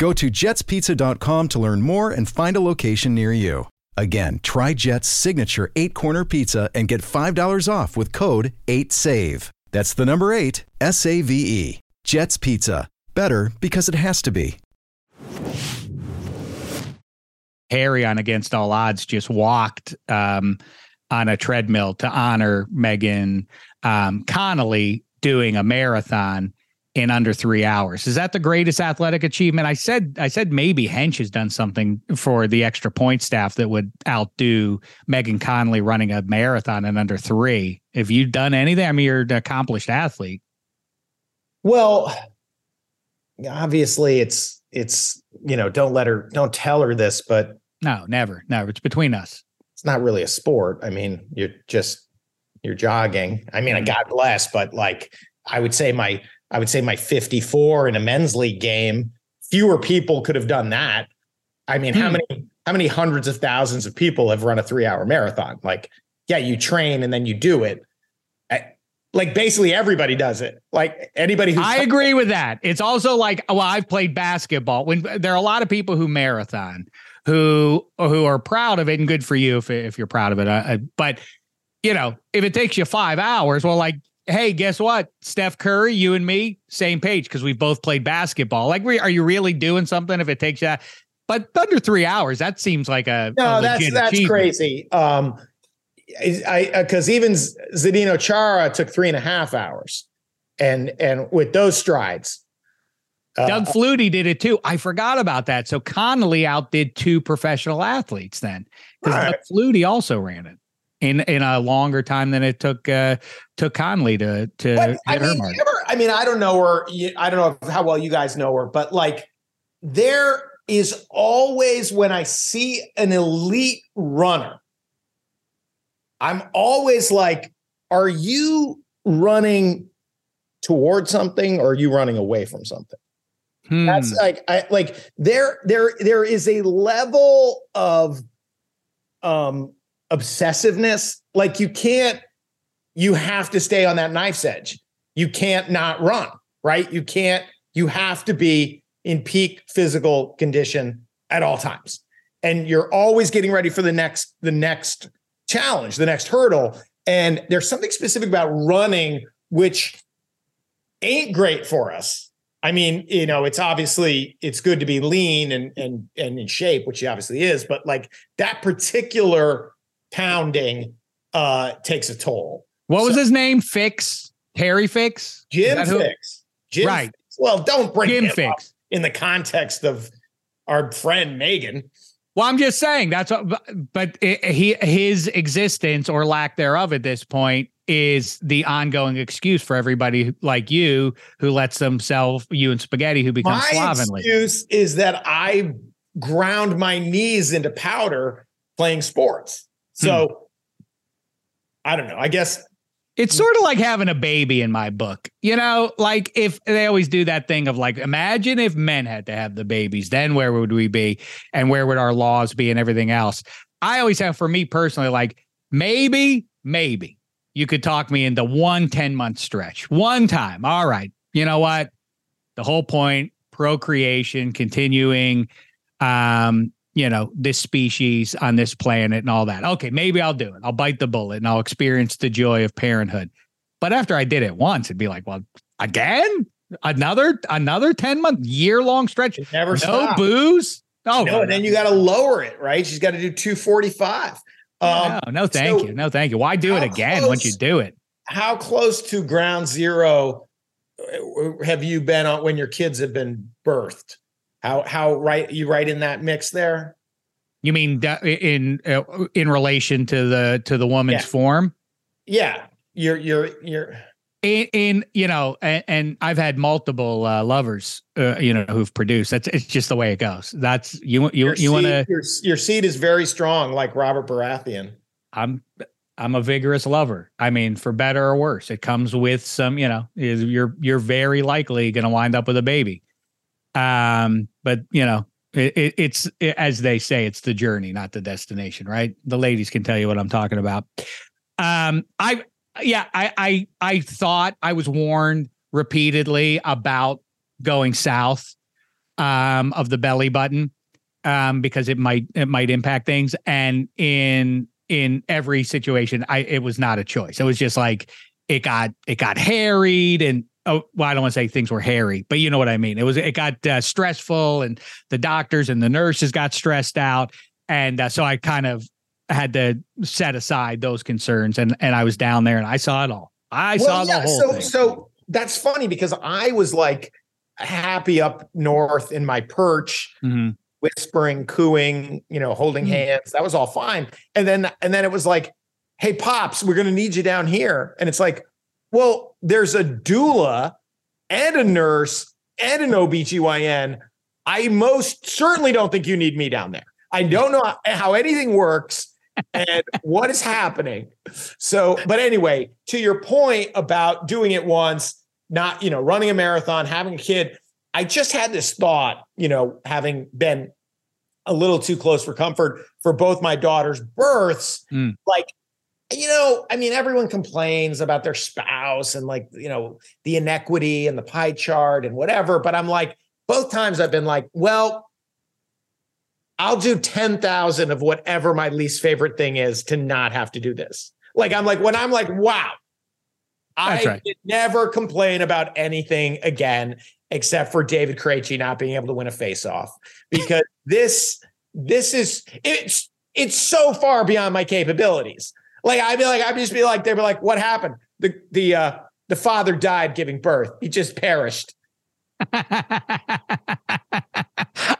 Go to jetspizza.com to learn more and find a location near you. Again, try Jet's signature eight corner pizza and get $5 off with code 8SAVE. That's the number eight, S A V E. Jet's Pizza. Better because it has to be. Harry on Against All Odds just walked um, on a treadmill to honor Megan um, Connolly doing a marathon in under three hours. Is that the greatest athletic achievement? I said I said maybe Hench has done something for the extra point staff that would outdo Megan Connolly running a marathon in under three. Have you done anything? I mean, you're an accomplished athlete. Well, obviously it's it's you know, don't let her don't tell her this, but no, never. No, it's between us. It's not really a sport. I mean, you're just you're jogging. I mean, I mm. God bless, but like I would say my I would say my 54 in a men's league game. Fewer people could have done that. I mean, hmm. how many how many hundreds of thousands of people have run a three hour marathon? Like, yeah, you train and then you do it. like basically everybody does it. Like anybody who I agree with that. It's also like well, I've played basketball. When there are a lot of people who marathon who who are proud of it and good for you if if you're proud of it. Uh, but you know, if it takes you five hours, well, like hey, guess what? Steph Curry, you and me, same page because we've both played basketball. Like, are you really doing something if it takes you? But under three hours, that seems like a no. A that's that's crazy. Um, I because uh, even Zdeno Chara took three and a half hours, and and with those strides. Uh, Doug Flutie did it too. I forgot about that. So Connolly outdid two professional athletes then, because right. Doug Flutie also ran it in in a longer time than it took uh, took Conley to to but, I mean, ever, I mean, I don't know her. I don't know how well you guys know her, but like there is always when I see an elite runner, I'm always like, are you running towards something or are you running away from something? Hmm. That's like I like there there there is a level of um obsessiveness. Like you can't, you have to stay on that knife's edge. You can't not run, right? You can't, you have to be in peak physical condition at all times. And you're always getting ready for the next, the next challenge, the next hurdle. And there's something specific about running, which ain't great for us. I mean, you know, it's obviously it's good to be lean and and and in shape, which he obviously is, but like that particular pounding uh, takes a toll. What so, was his name? Fix Harry Fix. Jim Fixx. Jim right. Fix. Well, don't bring Jim Fixx in the context of our friend Megan. Well, I'm just saying that's what, but it, he his existence or lack thereof at this point is the ongoing excuse for everybody like you who lets themselves you and spaghetti who become My slovenly. excuse is that I ground my knees into powder playing sports. So hmm. I don't know. I guess it's sort of like having a baby in my book. You know, like if they always do that thing of like, imagine if men had to have the babies, then where would we be? And where would our laws be and everything else? I always have, for me personally, like maybe, maybe you could talk me into one 10 month stretch one time. All right. You know what? The whole point, procreation, continuing, um, you know, this species on this planet and all that. Okay, maybe I'll do it. I'll bite the bullet and I'll experience the joy of parenthood. But after I did it once, it'd be like, well, again? Another another 10 month year long stretch. It never no stopped. booze. Oh no, and then you got to lower it, right? She's got to do 245. Um, no, no, thank so you. No, thank you. Why do it again close, once you do it? How close to ground zero uh, have you been on when your kids have been birthed? How how right you right in that mix there? You mean in uh, in relation to the to the woman's yeah. form? Yeah, you're you're you're in, in you know, and, and, I've had multiple uh, lovers, uh, you know, who've produced. That's it's just the way it goes. That's you you your you want to your, your seed is very strong, like Robert Baratheon. I'm I'm a vigorous lover. I mean, for better or worse, it comes with some, you know, is you're you're very likely going to wind up with a baby. Um, but you know, it, it, it's it, as they say, it's the journey, not the destination, right? The ladies can tell you what I'm talking about. Um, I yeah, I I I thought I was warned repeatedly about going south um, of the belly button um, because it might it might impact things, and in in every situation, I it was not a choice. It was just like it got it got harried and oh well i don't want to say things were hairy but you know what i mean it was it got uh, stressful and the doctors and the nurses got stressed out and uh, so i kind of had to set aside those concerns and and I was down there and I saw it all. I well, saw yeah, the whole so, thing. So that's funny because I was like happy up north in my perch, mm-hmm. whispering, cooing, you know, holding mm-hmm. hands. That was all fine. And then and then it was like, hey, pops, we're gonna need you down here. And it's like, well, there's a doula and a nurse and an OBGYN. I most certainly don't think you need me down there. I don't know how anything works and what is happening? So, but anyway, to your point about doing it once, not, you know, running a marathon, having a kid, I just had this thought, you know, having been a little too close for comfort for both my daughter's births, mm. like you know, I mean, everyone complains about their spouse and like, you know, the inequity and the pie chart and whatever. But I'm like, both times I've been like, well, I'll do 10,000 of whatever my least favorite thing is to not have to do this. Like, I'm like, when I'm like, wow, That's I right. never complain about anything again except for David Krejci not being able to win a face-off because this this is it's it's so far beyond my capabilities. Like I'd be like I'd just be like they'd be like what happened? The the uh the father died giving birth. He just perished.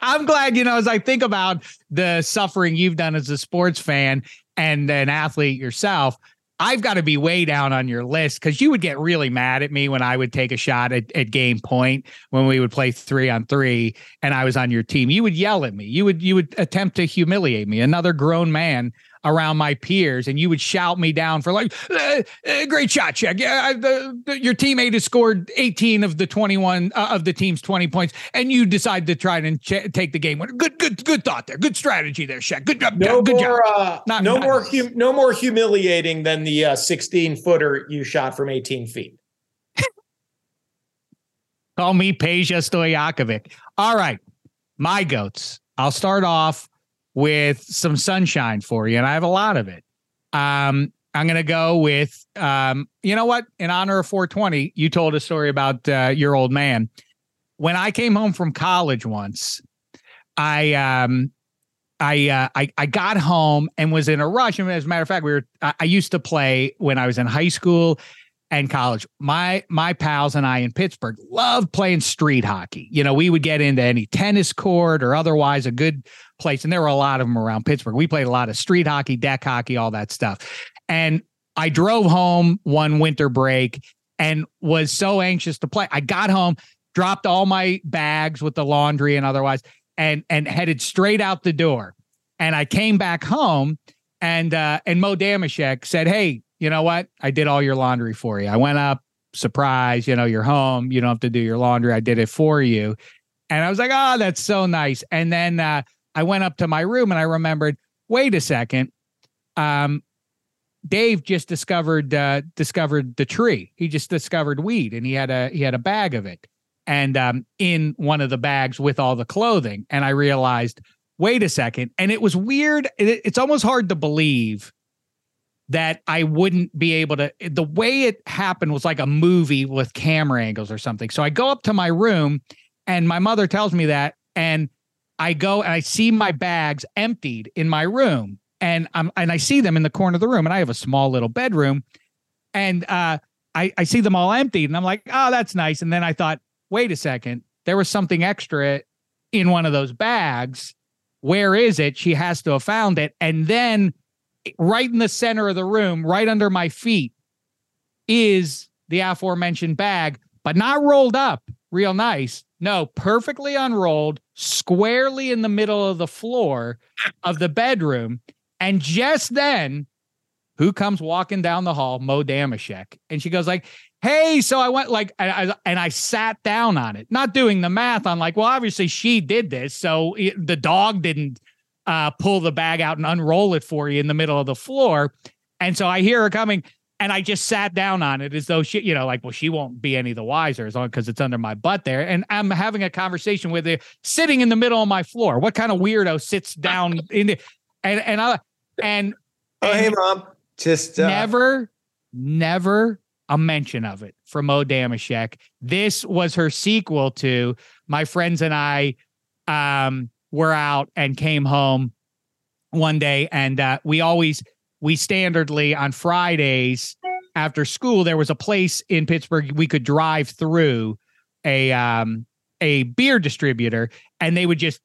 I'm glad, you know, as I think about the suffering you've done as a sports fan and an athlete yourself, I've got to be way down on your list because you would get really mad at me when I would take a shot at, at game point when we would play three on three and I was on your team. You would yell at me. You would you would attempt to humiliate me. Another grown man around my peers and you would shout me down for like uh, uh, great shot check yeah the, the, your teammate has scored 18 of the 21 uh, of the team's 20 points and you decide to try and ch- take the game. Winner good good good thought there. Good strategy there Shaq. Good job no good more job. Uh, not, no not, more hum- no more humiliating than the 16 uh, footer you shot from 18 feet. Call me Peja Stojakovic. All right my goats. I'll start off with some sunshine for you, and I have a lot of it. Um, I'm going to go with, um, you know what? In honor of 420, you told a story about uh, your old man. When I came home from college once, I um, I, uh, I I got home and was in a rush. And as a matter of fact, we were I, I used to play when I was in high school and college. My my pals and I in Pittsburgh loved playing street hockey. You know, we would get into any tennis court or otherwise a good place, and there were a lot of them around Pittsburgh. We played a lot of street hockey, deck hockey, all that stuff. And I drove home one winter break and was so anxious to play. I got home, dropped all my bags with the laundry and otherwise, and and headed straight out the door. And I came back home, and uh, and Mo Dameshek said, "Hey, you know what? I did all your laundry for you. I went up, surprise, you know, you're home. You don't have to do your laundry. I did it for you. And I was like, oh, that's so nice. And then uh, I went up to my room and I remembered, wait a second. Um, Dave just discovered uh, discovered the tree. He just discovered weed, and he had a he had a bag of it, and um, in one of the bags with all the clothing. And I realized, wait a second. And it was weird. It, it's almost hard to believe that I wouldn't be able to. The way it happened was like a movie with camera angles or something. So I go up to my room and my mother tells me that. And I go and I see my bags emptied in my room. And I'm and I see them in the corner of the room. And I have a small little bedroom. And uh, I, I see them all emptied. And I'm like, oh, that's nice. And then I thought, wait a second, there was something extra in one of those bags. Where is it? She has to have found it. And then right in the center of the room, right under my feet, is the aforementioned bag, but not rolled up real nice. No, perfectly unrolled, squarely in the middle of the floor of the bedroom. And just then, who comes walking down the hall? Mo Dameshek. And she goes like, hey, so I went like, and I, and I sat down on it, not doing the math on like, well, obviously she did this. So the dog didn't uh, pull the bag out and unroll it for you in the middle of the floor. And so I hear her coming and I just sat down on it as though she, you know, like, well, she won't be any the wiser as long because it's under my butt there. And I'm having a conversation with her sitting in the middle of my floor. What kind of weirdo sits down in the, and, and I, and, oh, hey, mom, just uh... never, never a mention of it from Mo Dameshek. This was her sequel to my friends and I, um, were out and came home one day, and uh, we always we standardly on Fridays after school there was a place in Pittsburgh we could drive through a um a beer distributor and they would just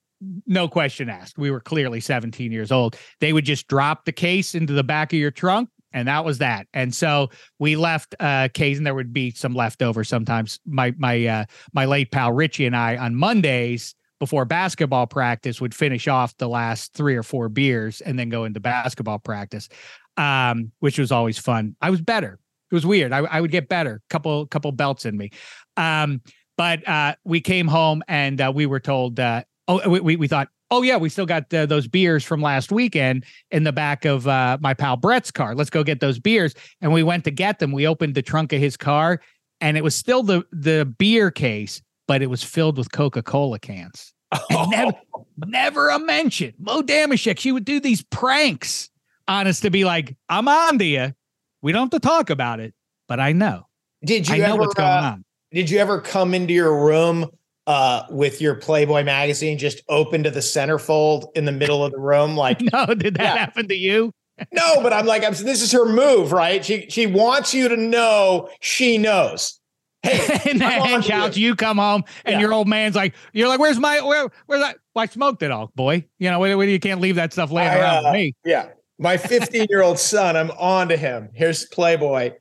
no question asked. We were clearly 17 years old. They would just drop the case into the back of your trunk and that was that. And so we left uh case and there would be some leftover sometimes. My my uh my late pal richie and i on mondays before basketball practice would finish off the last three or four beers and then go into basketball practice, um, which was always fun. I was better. It was weird. I, I would get better, couple couple belts in me. Um, but uh, we came home and uh, we were told, uh, oh, we, we thought, oh yeah, we still got uh, those beers from last weekend in the back of uh, my pal Brett's car. Let's go get those beers. And we went to get them. We opened the trunk of his car, and it was still the the beer case, but it was filled with Coca Cola cans. Never, never a mention. Mo Dameshek, she would do these pranks on us to be like, I'm on to you. We don't have to talk about it, but I know. Did you I know ever, what's going uh, on. Did you ever come into your room uh, with your Playboy magazine just open to the centerfold in the middle of the room? Like, no, did that yeah. happen to you? no, but I'm like, I'm, this is her move, right? She she wants you to know she knows. Hey, and then couch, you come home and yeah. your old man's like, you're like, where's my where where's that? Well, I smoked it all, boy. You know, you can't leave that stuff laying I, around uh, me. Yeah, my 15 year old son, I'm on to him. Here's Playboy.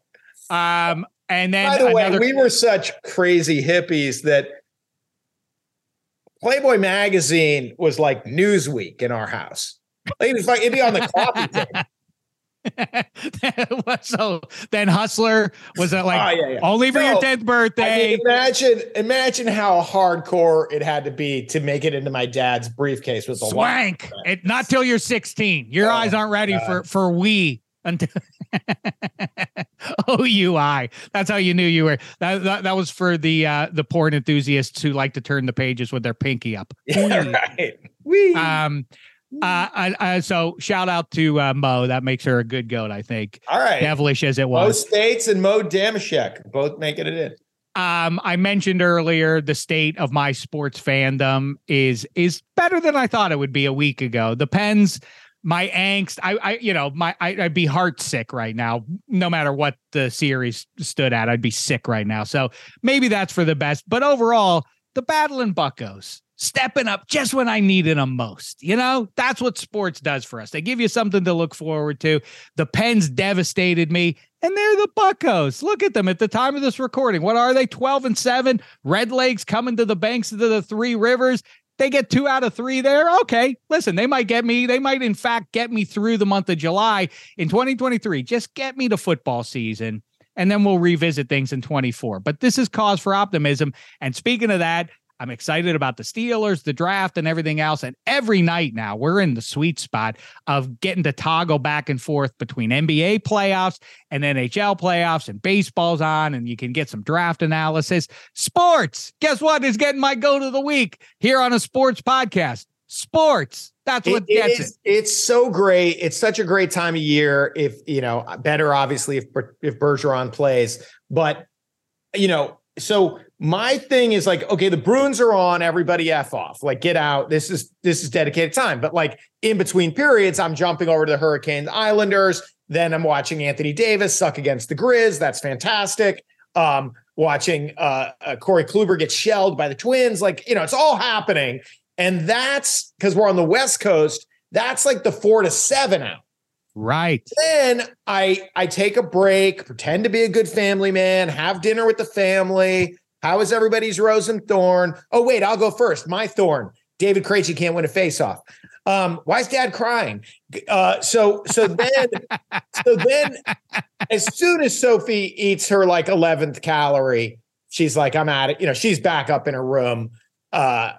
Um, and then by the another- way, we were such crazy hippies that Playboy magazine was like Newsweek in our house. Like, it was like it'd be on the coffee table. so then Hustler was that like oh, yeah, yeah. only for your 10th birthday? I mean, imagine imagine how hardcore it had to be to make it into my dad's briefcase with the swank. It, not till you're 16. Your oh, eyes aren't ready God. for for we until OUI. That's how you knew you were. That, that, that was for the uh the porn enthusiasts who like to turn the pages with their pinky up. Yeah, right. Wee. Um uh, uh, so shout out to uh, Mo. That makes her a good goat, I think. All right. Devilish as it was. Mo Speights and Mo Dameshek both making it in. Um, I mentioned earlier the state of my sports fandom is is better than I thought it would be a week ago. The Pens my angst. I, I, you know, my I, would be heart sick right now. No matter what the series stood at, I'd be sick right now. So maybe that's for the best. But overall, the battle in Buccos stepping up just when I needed them most. You know, that's what sports does for us. They give you something to look forward to. The Pens devastated me, and they're the Buccos. Look at them at the time of this recording. What are they? 12 and 7. Red Legs coming to the banks of the three rivers. They get two out of three there. Okay. Listen, they might get me. They might, in fact, get me through the month of July in 2023. Just get me to football season and then we'll revisit things in 24. But this is cause for optimism. And speaking of that, I'm excited about the Steelers, the draft, and everything else. And every night now, we're in the sweet spot of getting to toggle back and forth between NBA playoffs and NHL playoffs, and baseball's on, and you can get some draft analysis. Sports, guess what is getting my go to the week here on a sports podcast? Sports. That's what it gets is, it. It's so great. It's such a great time of year. If you know, better obviously if if Bergeron plays, but you know, so my thing is like, okay, the Bruins are on, everybody F off. Like, get out. This is this is dedicated time. But like in between periods, I'm jumping over to the Hurricanes Islanders. Then I'm watching Anthony Davis suck against the Grizz. That's fantastic. Um, watching uh, uh Corey Kluber get shelled by the twins. Like, you know, it's all happening. And that's because we're on the West Coast. That's like the four to seven out. Right. Then I I take a break, pretend to be a good family man, have dinner with the family. How is everybody's rose and thorn? Oh, wait, I'll go first. My thorn. David Krejci can't win a faceoff. Um, why is dad crying? Uh, so so then so then as soon as Sophie eats her like 11th calorie, she's like, I'm at it. You know, she's back up in her room. Uh,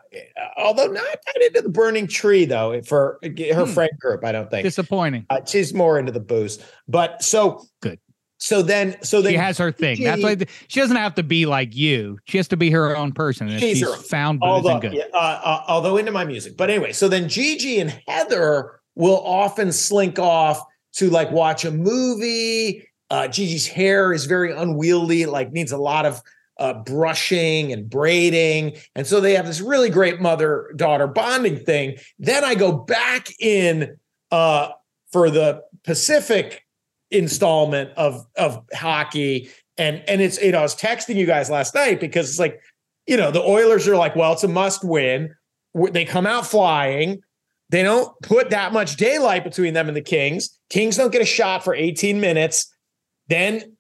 although not that into the burning tree though for her hmm. friend group, I don't think. Disappointing. Uh, she's more into the booze, but so good. So then, so then she has her thing. She, That's like she doesn't have to be like you. She has to be her own person. she's, she's found although, good. Yeah, uh, uh, although into my music, but anyway. So then Gigi and Heather will often slink off to like watch a movie. Uh, Gigi's hair is very unwieldy. Like needs a lot of uh, brushing and braiding. And so they have this really great mother daughter bonding thing. Then I go back in uh, for the Pacific installment of of hockey. And and it's you know, I was texting you guys last night because it's like, you know, the Oilers are like, well, it's a must win. They come out flying. They don't put that much daylight between them and the Kings. Kings don't get a shot for 18 minutes. Then,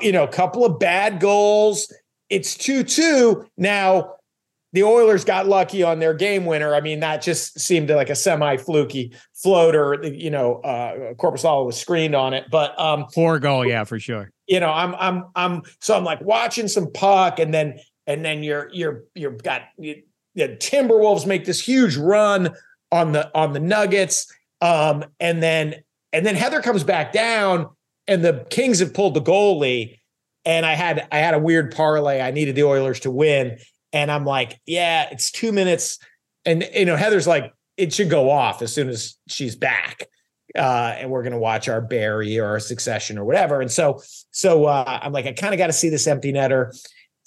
you know, a couple of bad goals it's 2 2. Now, the Oilers got lucky on their game winner. I mean, that just seemed like a semi fluky floater. You know, uh, Korpisalo was screened on it, but um, four goal, yeah, for sure. You know, I'm, I'm, I'm. So I'm like watching some puck, and then, and then you're, you're, you're got you, the Timberwolves make this huge run on the on the Nuggets, um, and then, and then Heather comes back down, and the Kings have pulled the goalie, and I had I had a weird parlay. I needed the Oilers to win, and I'm like, yeah, it's two minutes, and you know Heather's like, it should go off as soon as she's back, uh, and we're gonna watch our Barry or our Succession or whatever. And so so uh, I'm like, I kind of got to see this empty netter.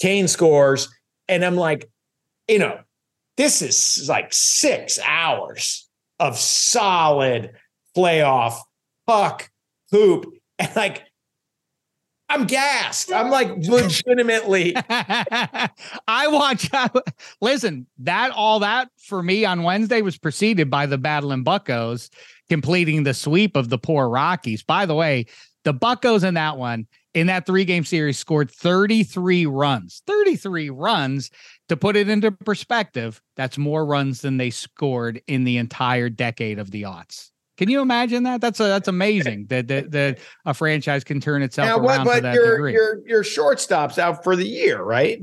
Kane scores, and I'm like, you know, this is like six hours of solid playoff puck poop, and like I'm gassed. I'm like legitimately. I watch. Listen, that all that for me on Wednesday was preceded by the battle in Buccos completing the sweep of the poor Rockies. By the way, the Buccos in that one in that three game series scored 33 runs. 33 runs. To put it into perspective, that's more runs than they scored in the entire decade of the aughts. Can you imagine that? That's a, that's amazing that, that that a franchise can turn itself now, around but, to that your, degree. Your your shortstop's out for the year, right?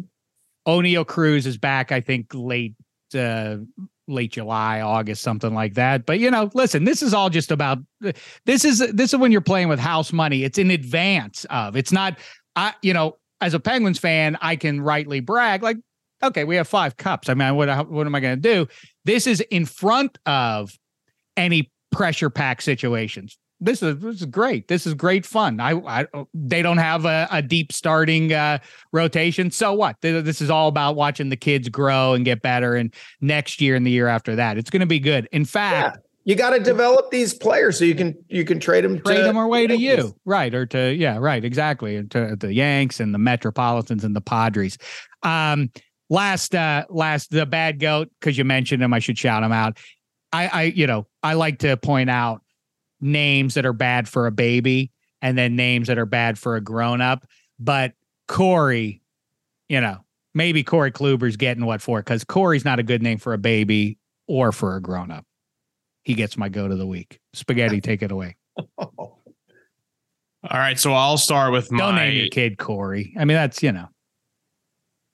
Oneil Cruz is back. I think late uh, late July, August, something like that. But you know, listen, this is all just about this is this is when you're playing with house money. It's in advance of. It's not. I you know, as a Penguins fan, I can rightly brag like. Okay, we have five cups. I mean, what what am I going to do? This is in front of any pressure pack situations. This is this is great. This is great fun. I, I they don't have a, a deep starting uh, rotation. So what? This is all about watching the kids grow and get better. And next year and the year after that, it's going to be good. In fact, you got to develop these players so you can you can trade them trade them away to you right or to yeah right exactly to the yanks and the metropolitans and the padres um last uh last the bad goat because you mentioned him i should shout him out i i you know i like to point out names that are bad for a baby and then names that are bad for a grown up but corey you know maybe corey kluber's getting what for because corey's not a good name for a baby or for a grown up he gets my goat of the week. Spaghetti, take it away. All right, so I'll start with my. Don't name your kid Corey. I mean, that's you know.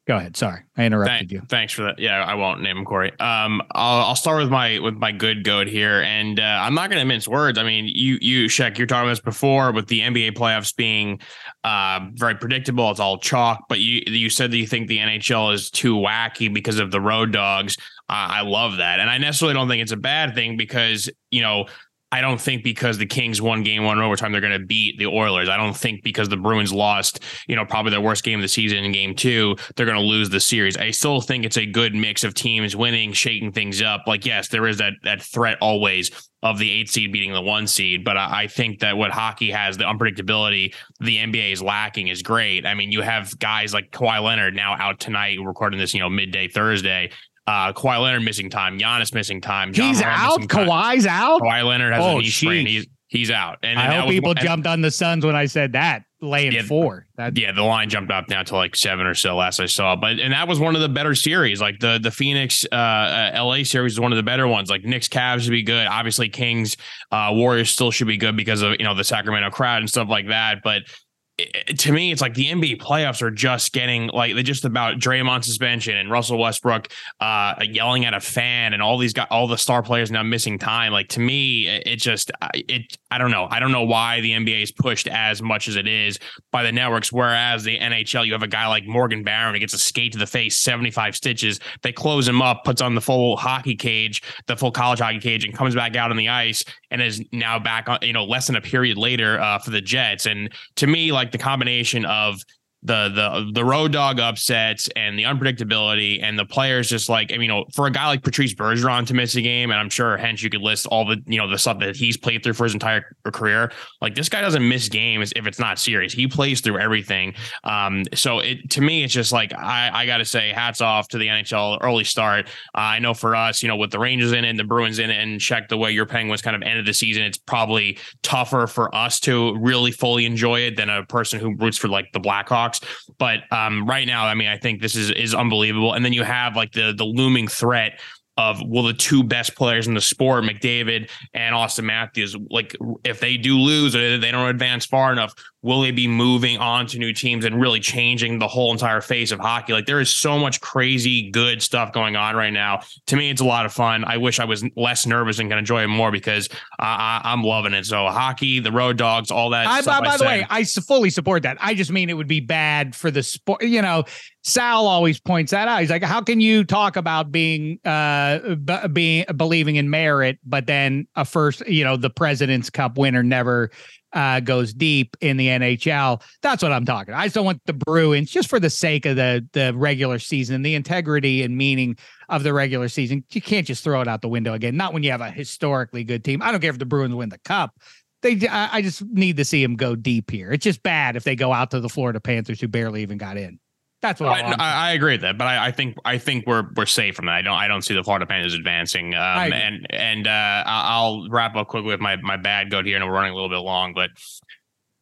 Go ahead. Sorry, I interrupted Thank, you. Thanks for that. Yeah, I won't name him Corey. Um, I'll, I'll start with my with my good goat here, and uh, I'm not going to mince words. I mean, you you Shek, you're talking about this before with the NBA playoffs being uh, very predictable. It's all chalk, but you you said that you think the NHL is too wacky because of the road dogs. Uh, I love that, and I necessarily don't think it's a bad thing because you know I don't think because the Kings won game one overtime, they're going to beat the Oilers. I don't think because the Bruins lost, you know, probably their worst game of the season in game two, they're going to lose the series. I still think it's a good mix of teams winning, shaking things up. Like, yes, there is that that threat always of the eight seed beating the one seed. But I, I think that what hockey has, the unpredictability the NBA is lacking is great. I mean, you have guys like Kawhi Leonard now out tonight, recording this, you know, midday Thursday. Uh, Kawhi Leonard missing time. Giannis missing time. John he's Morant out. Kawhi's out. Kawhi Leonard has oh, a knee sprain. He's he's out. And, I hope people jumped on the Suns when I said that. Laying yeah, four. That, yeah, the line jumped up now to like seven or so last I saw. But and that was one of the better series. Like the the Phoenix uh, uh LA series is one of the better ones. Like Knicks Cavs should be good. Obviously Kings uh Warriors still should be good because of you know the Sacramento crowd and stuff like that. But to me, it's like the NBA playoffs are just getting like they're just about Draymond suspension and Russell Westbrook uh, yelling at a fan and all these guys, all the star players now missing time. Like to me, it just it I don't know. I don't know why the NBA is pushed as much as it is by the networks. Whereas the NHL, you have a guy like Morgan Barron who gets a skate to the face, seventy five stitches. They close him up, puts on the full hockey cage, the full college hockey cage, and comes back out on the ice and is now back on. You know, less than a period later uh, for the Jets. And to me, like the combination of the the the road dog upsets and the unpredictability and the players just like I mean, you know for a guy like Patrice Bergeron to miss a game and I'm sure Hench you could list all the you know the stuff that he's played through for his entire career like this guy doesn't miss games if it's not serious. He plays through everything. Um so it to me it's just like I I got to say hats off to the NHL early start. Uh, I know for us you know with the Rangers in it and the Bruins in it and Shek the way your Penguins kind of ended the season it's probably tougher for us to really fully enjoy it than a person who roots for like the Blackhawks but um, right now, I mean, I think this is is unbelievable. And then you have like the the looming threat of will the two best players in the sport, McDavid and Auston Matthews, like if they do lose or they don't advance far enough, will they be moving on to new teams and really changing the whole entire face of hockey? Like there is so much crazy good stuff going on right now. To me, it's a lot of fun. I wish I was less nervous and can enjoy it more because I, am loving it. So hockey, the road dogs, all that. I, by, by the way, I fully support that. I just mean it would be bad for the sport. You know, Sal always points that out. He's like, how can you talk about being, uh, b- being believing in merit, but then a first, you know, the President's Cup winner never uh, goes deep in the NHL. That's what I'm talking. I just don't want the Bruins just for the sake of the the regular season, the integrity and meaning of the regular season. You can't just throw it out the window again. Not when you have a historically good team. I don't care if the Bruins win the cup. They, I just need to see them go deep here. It's just bad if they go out to the Florida Panthers, who barely even got in. That's what I, I, I, agree with that, but I, I, think I think we're we're safe from that. I don't I don't see the Florida Panthers advancing. Um, and and uh, I'll wrap up quickly with my my bad goat here, and we're running a little bit long, but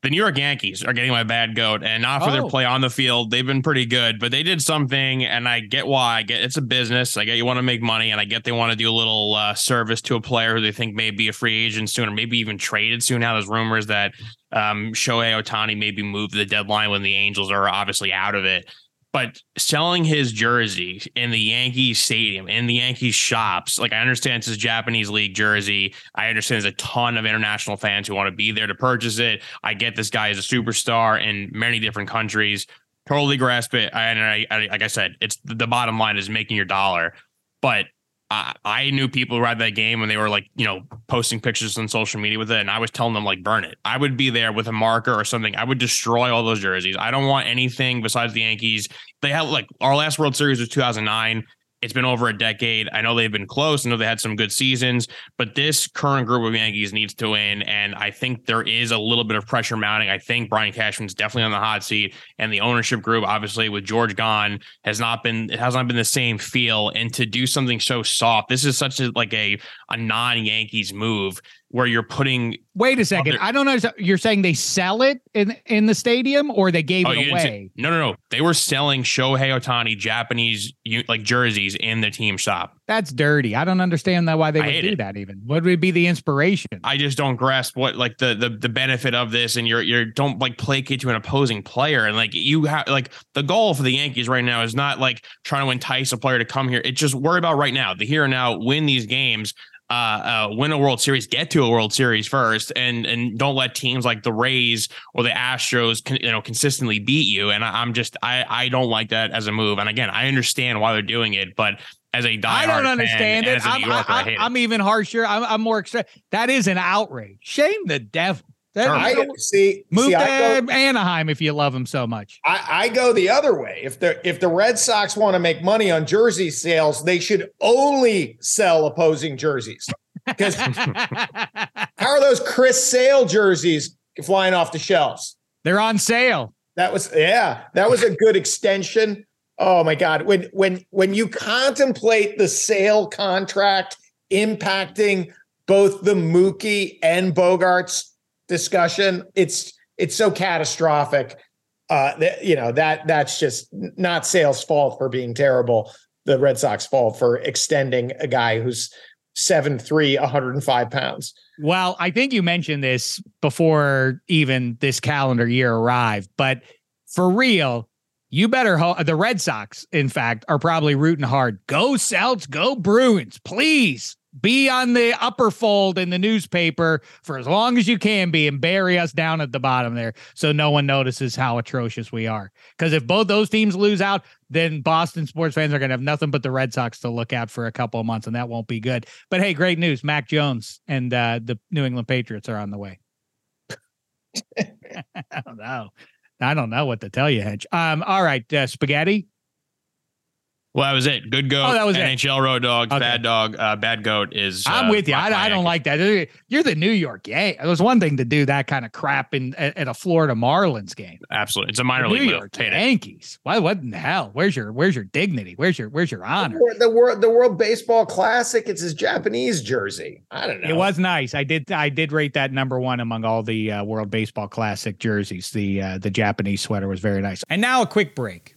the New York Yankees are getting my bad goat, and not for oh. their play on the field. They've been pretty good, but they did something, and I get why. I get it's a business. I get you want to make money, and I get they want to do a little uh, service to a player who they think may be a free agent soon, or maybe even traded soon. Now there's rumors that um, Shohei Ohtani may be moved to the deadline when the Angels are obviously out of it but selling his jersey in the Yankees stadium, in the Yankees shops, like I understand it's his Japanese league jersey. I understand there's a ton of international fans who want to be there to purchase it. I get this guy is a superstar in many different countries. Totally grasp it. And I, I, like I said, it's the bottom line is making your dollar. But I, I knew people who ride that game when they were like, you know, posting pictures on social media with it. And I was telling them, like, burn it. I would be there with a marker or something. I would destroy all those jerseys. I don't want anything besides the Yankees. They had like our last World Series was 2009 It's been over a decade. I know they've been close. I know they had some good seasons, but this current group of Yankees needs to win. And I think there is a little bit of pressure mounting. I think Brian Cashman's definitely on the hot seat, and the ownership group, obviously with George gone, has not been it has not been the same feel. And to do something so soft, this is such a like a a non Yankees move where you're putting. Wait a second. Other, I don't know. You're saying they sell it in in the stadium or they gave oh, it away? no, no, no. They were selling Shohei Ohtani Japanese like jerseys in the team shop. That's dirty. I don't understand that why they would do it. that. Even what would be the inspiration? I just don't grasp what like the the the benefit of this. And you're you're don't like placate to an opposing player. And like you have like the goal for the Yankees right now is not like trying to entice a player to come here. It's just worry about right now, the here and now, win these games uh, uh, win a World Series, get to a World Series first, and and don't let teams like the Rays or the Astros, con, you know, consistently beat you. And I, am just I I don't like that as a move. And again, I understand why they're doing it, but as a diehard I don't understand fan, it. I'm, Yorker, I, I am even harsher. I'm, I'm more extra. That is an outrage. Shame the devil. That, I see. Move see, to go, Anaheim if you love him so much. I, I, go the other way. If the if the Red Sox want to make money on jersey sales, they should only sell opposing jerseys. Because how are those Chris Sale jerseys flying off the shelves? They're on sale. That was yeah. That was a good extension. Oh my God. When when when you contemplate the Sale contract impacting both the Mookie and Bogaerts discussion. It's it's so catastrophic. Uh, that you know that that's just not Sale's fault for being terrible. The Red Sox fault for extending a guy who's seven three, 105 pounds. Well, I think you mentioned this before even this calendar year arrived, but for real, you better ho- the Red Sox, in fact, are probably rooting hard. Go Celts, go Bruins, please be on the upper fold in the newspaper for as long as you can be and bury us down at the bottom there so no one notices how atrocious we are. Because if both those teams lose out, then Boston sports fans are going to have nothing but the Red Sox to look at for a couple of months, and that won't be good. But hey, great news. Mac Jones and uh, the New England Patriots are on the way. I don't know. I don't know what to tell you, Hench. Um, all right, uh, spaghetti. Well, that was it. Good goat. Oh, that was NHL it. road dogs. Okay. Bad dog. Uh, bad goat is. I'm uh, with you. I, I, don't like that. You're the New York Yankees. It was one thing to do that kind of crap in at, at a Florida Marlins game. Absolutely, it's a minor the league New York Yankees. What? What in the hell? Where's your Where's your dignity? Where's your Where's your honor? The, world the World Baseball Classic. It's his Japanese jersey. I don't know. It was nice. I did I did rate that number one among all the uh, World Baseball Classic jerseys. The uh, the Japanese sweater was very nice. And now a quick break.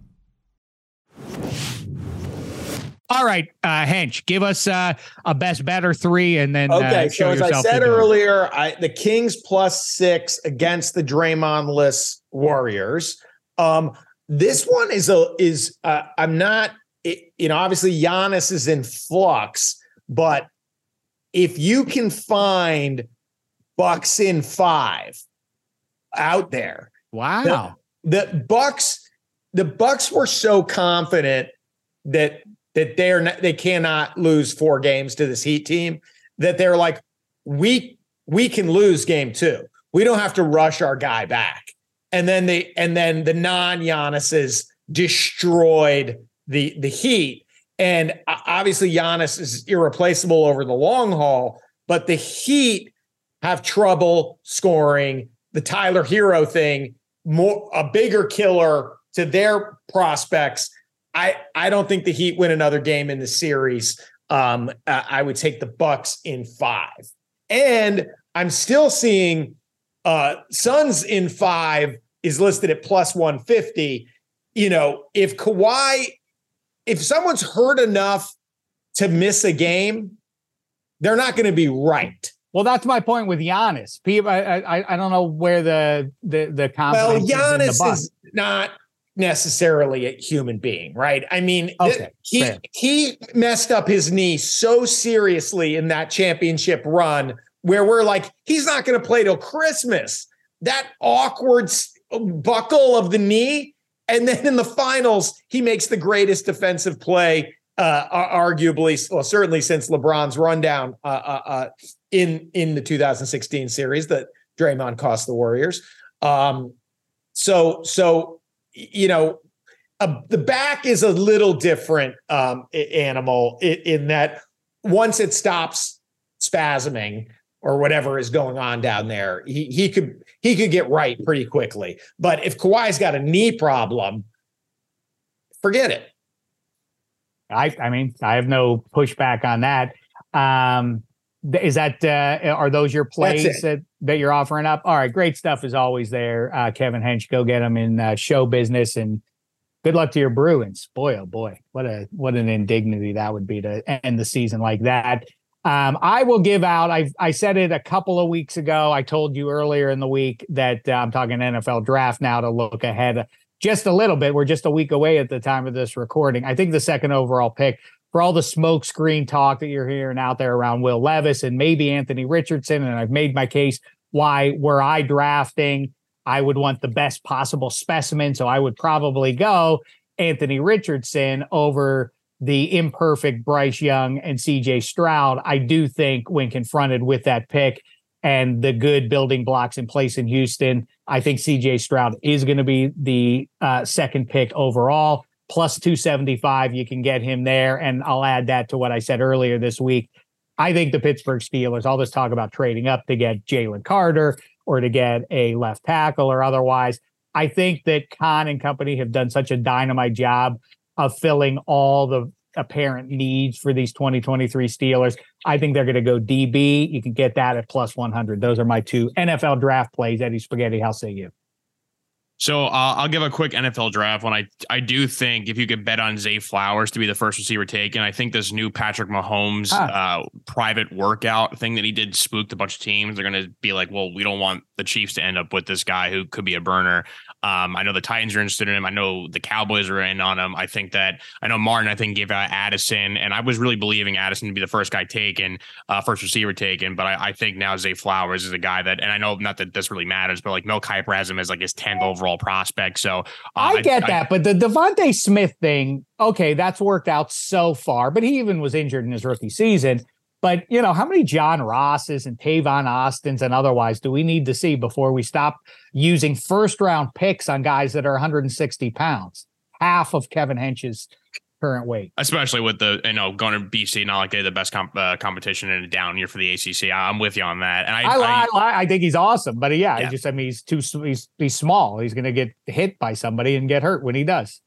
All right, uh, Hench, give us uh, a best better three, and then uh, okay. Uh, so as I said earlier, I, the Kings plus six against the Draymond-less Warriors. Um, this one is a is uh, I'm not you know obviously Giannis is in flux, but if you can find Bucks in five out there, wow, the, the Bucks the Bucks were so confident that that they're not, they cannot lose four games to this Heat team that they're like we we can lose game two. We don't have to rush our guy back. And then they and then the non Giannis's destroyed the the Heat. And obviously Giannis is irreplaceable over the long haul, but the Heat have trouble scoring. The Tyler Herro thing, more a bigger killer to their prospects I I don't think the Heat win another game in the series. Um, I would take the Bucks in five, and I'm still seeing uh, Suns in five is listed at plus 150. You know, if Kawhi, if someone's hurt enough to miss a game, they're not going to be right. Well, that's my point with Giannis. People, I, I, I don't know where the the the confidence. Well, Giannis is, is not necessarily a human being, right? I mean, okay, he fair. he messed up his knee so seriously in that championship run where we're like, he's not going to play till Christmas. That awkward buckle of the knee, and then in the finals, he makes the greatest defensive play, uh, arguably, well, certainly since LeBron's rundown uh, uh, uh, in in the 2016 series that Draymond cost the Warriors. Um, so so you know, the back is a little different um, animal in, in, that once it stops spasming or whatever is going on down there, he he could he could get right pretty quickly. But if Kawhi's got a knee problem, forget it. I I mean I have no pushback on that. Um, is that uh, are those your plays that, that you're offering up? All right, great stuff is always there. Uh, Kevin Hench, go get them in uh, show business and good luck to your Bruins. Boy, oh boy, what a what an indignity that would be to end the season like that. Um, I will give out. I I said it a couple of weeks ago. I told you earlier in the week that uh, I'm talking NFL draft now to look ahead just a little bit. We're just a week away at the time of this recording. I think the second overall pick for all the smokescreen talk that you're hearing out there around Will Levis and maybe Anthony Richardson. And I've made my case why, were I drafting, I would want the best possible specimen. So I would probably go Anthony Richardson over the imperfect Bryce Young and CJ Stroud. I do think when confronted with that pick and the good building blocks in place in Houston, I think CJ Stroud is going to be the uh, second pick overall plus 275. You can get him there. And I'll add that to what I said earlier this week. I think the Pittsburgh Steelers, all this talk about trading up to get Jalen Carter or to get a left tackle or otherwise. I think that Khan and company have done such a dynamite job of filling all the apparent needs for these 2023 Steelers. I think they're going to go DB. You can get that at plus 100. Those are my two NFL draft plays. Eddie Spaghetti, how say you? So uh, I'll give a quick NFL draft one. I I do think if you could bet on Zay Flowers to be the first receiver taken, I think this new Patrick Mahomes huh. uh, private workout thing that he did spooked a bunch of teams. They're going to be like, well, we don't want the Chiefs to end up with this guy who could be a burner. Um, I know the Titans are interested in him. I know the Cowboys are in on him. I think that I know Martin. I think gave out Addison, and I was really believing Addison to be the first guy taken, uh, first receiver taken. But I, I, think now Zay Flowers is a guy that, and I know not that this really matters, but like Mel Kiper has him as like his tenth overall prospect. So uh, I get I, that, I, but the DeVonta Smith thing, okay, that's worked out so far. But he even was injured in his rookie season. But you know, how many John Rosses and Tavon Austins and otherwise do we need to see before we stop using first round picks on guys that are 160 pounds, half of Kevin Hench's current weight? Especially with the you know going to BC, and not like they're the best comp, uh, competition in a down year for the ACC. I'm with you on that, and I I, I, I, I think he's awesome, but yeah, yeah. I just I mean he's too he's he's small. He's going to get hit by somebody and get hurt when he does.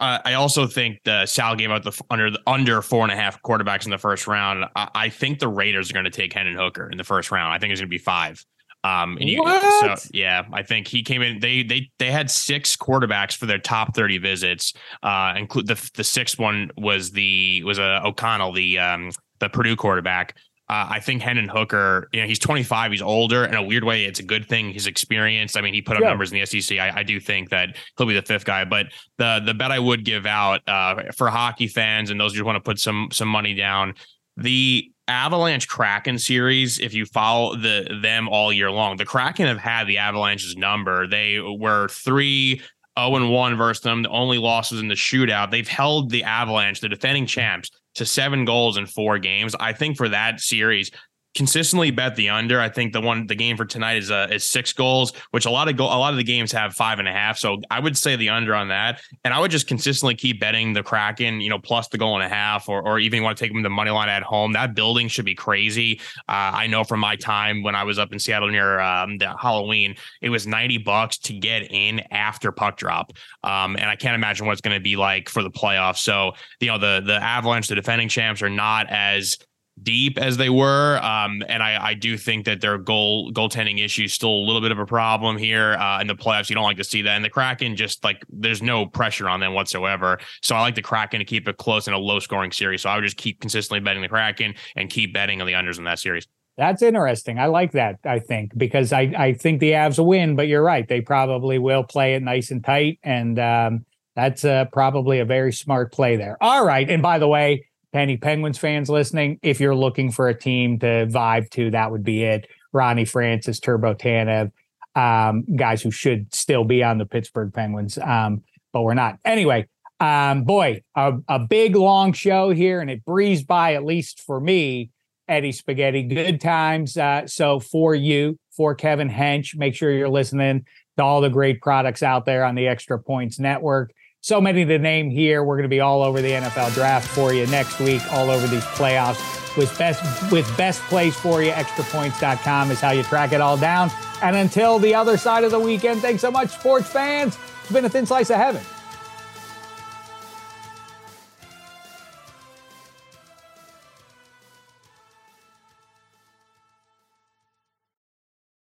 Uh, I also think the Sal gave out the under the under four and a half quarterbacks in the first round. I, I think the Raiders are going to take Hendon Hooker in the first round. I think it's going to be five. Um, and you, what? so yeah, I think he came in. They they they had six quarterbacks for their top thirty visits. Uh, include the the sixth one was the was a uh, O'Connell, the um the Purdue quarterback. Uh, I think Hendon Hooker, you know, he's 25, he's older. In a weird way, it's a good thing. He's experienced. I mean, he put up yeah. numbers in the SEC. I, I, do think that he'll be the fifth guy. But the the bet I would give out uh, for hockey fans and those who want to put some some money down, the Avalanche Kraken series, if you follow the them all year long, the Kraken have had the Avalanche's number. They were three 0 and 1 versus them. The only losses in the shootout. They've held the Avalanche, the defending champs, to seven goals in four games. I think for that series, consistently bet the under. I think the one the game for tonight is uh, is six goals, which a lot of go- a lot of the games have five and a half. So I would say the under on that, and I would just consistently keep betting the Kraken, you know, plus the goal and a half, or or even want to take them the money line at home. That building should be crazy. Uh, I know from my time when I was up in Seattle near um, the Halloween, it was ninety bucks to get in after puck drop, um, and I can't imagine what it's going to be like for the playoffs. So you know the the Avalanche, the defending champs, are not as deep as they were. Um, and I, I, do think that their goal goaltending issue is still a little bit of a problem here uh, in the playoffs. You don't like to see that. And the Kraken just like there's no pressure on them whatsoever. So I like the Kraken to keep it close in a low scoring series. So I would just keep consistently betting the Kraken and keep betting on the unders in that series. That's interesting. I like that, I think, because I, I think the Avs will win, but you're right. They probably will play it nice and tight. And um, That's uh, probably a very smart play there. All right. And by the way, Penny Penguins fans listening, if you're looking for a team to vibe to, that would be it. Ronnie Francis, Turbo Tanev, um, guys who should still be on the Pittsburgh Penguins, um, but we're not. Anyway, um, boy, a, a big long show here, and it breezed by, at least for me, Eddie Spaghetti. Good times. Uh, so for you, for Kevin Hench, make sure you're listening to all the great products out there on the Extra Points Network. So many to name here. We're going to be all over the NFL draft for you next week, all over these playoffs. With best with best plays for you, extrapoints.com is how you track it all down. And until the other side of the weekend, thanks so much, sports fans. It's been a thin slice of heaven.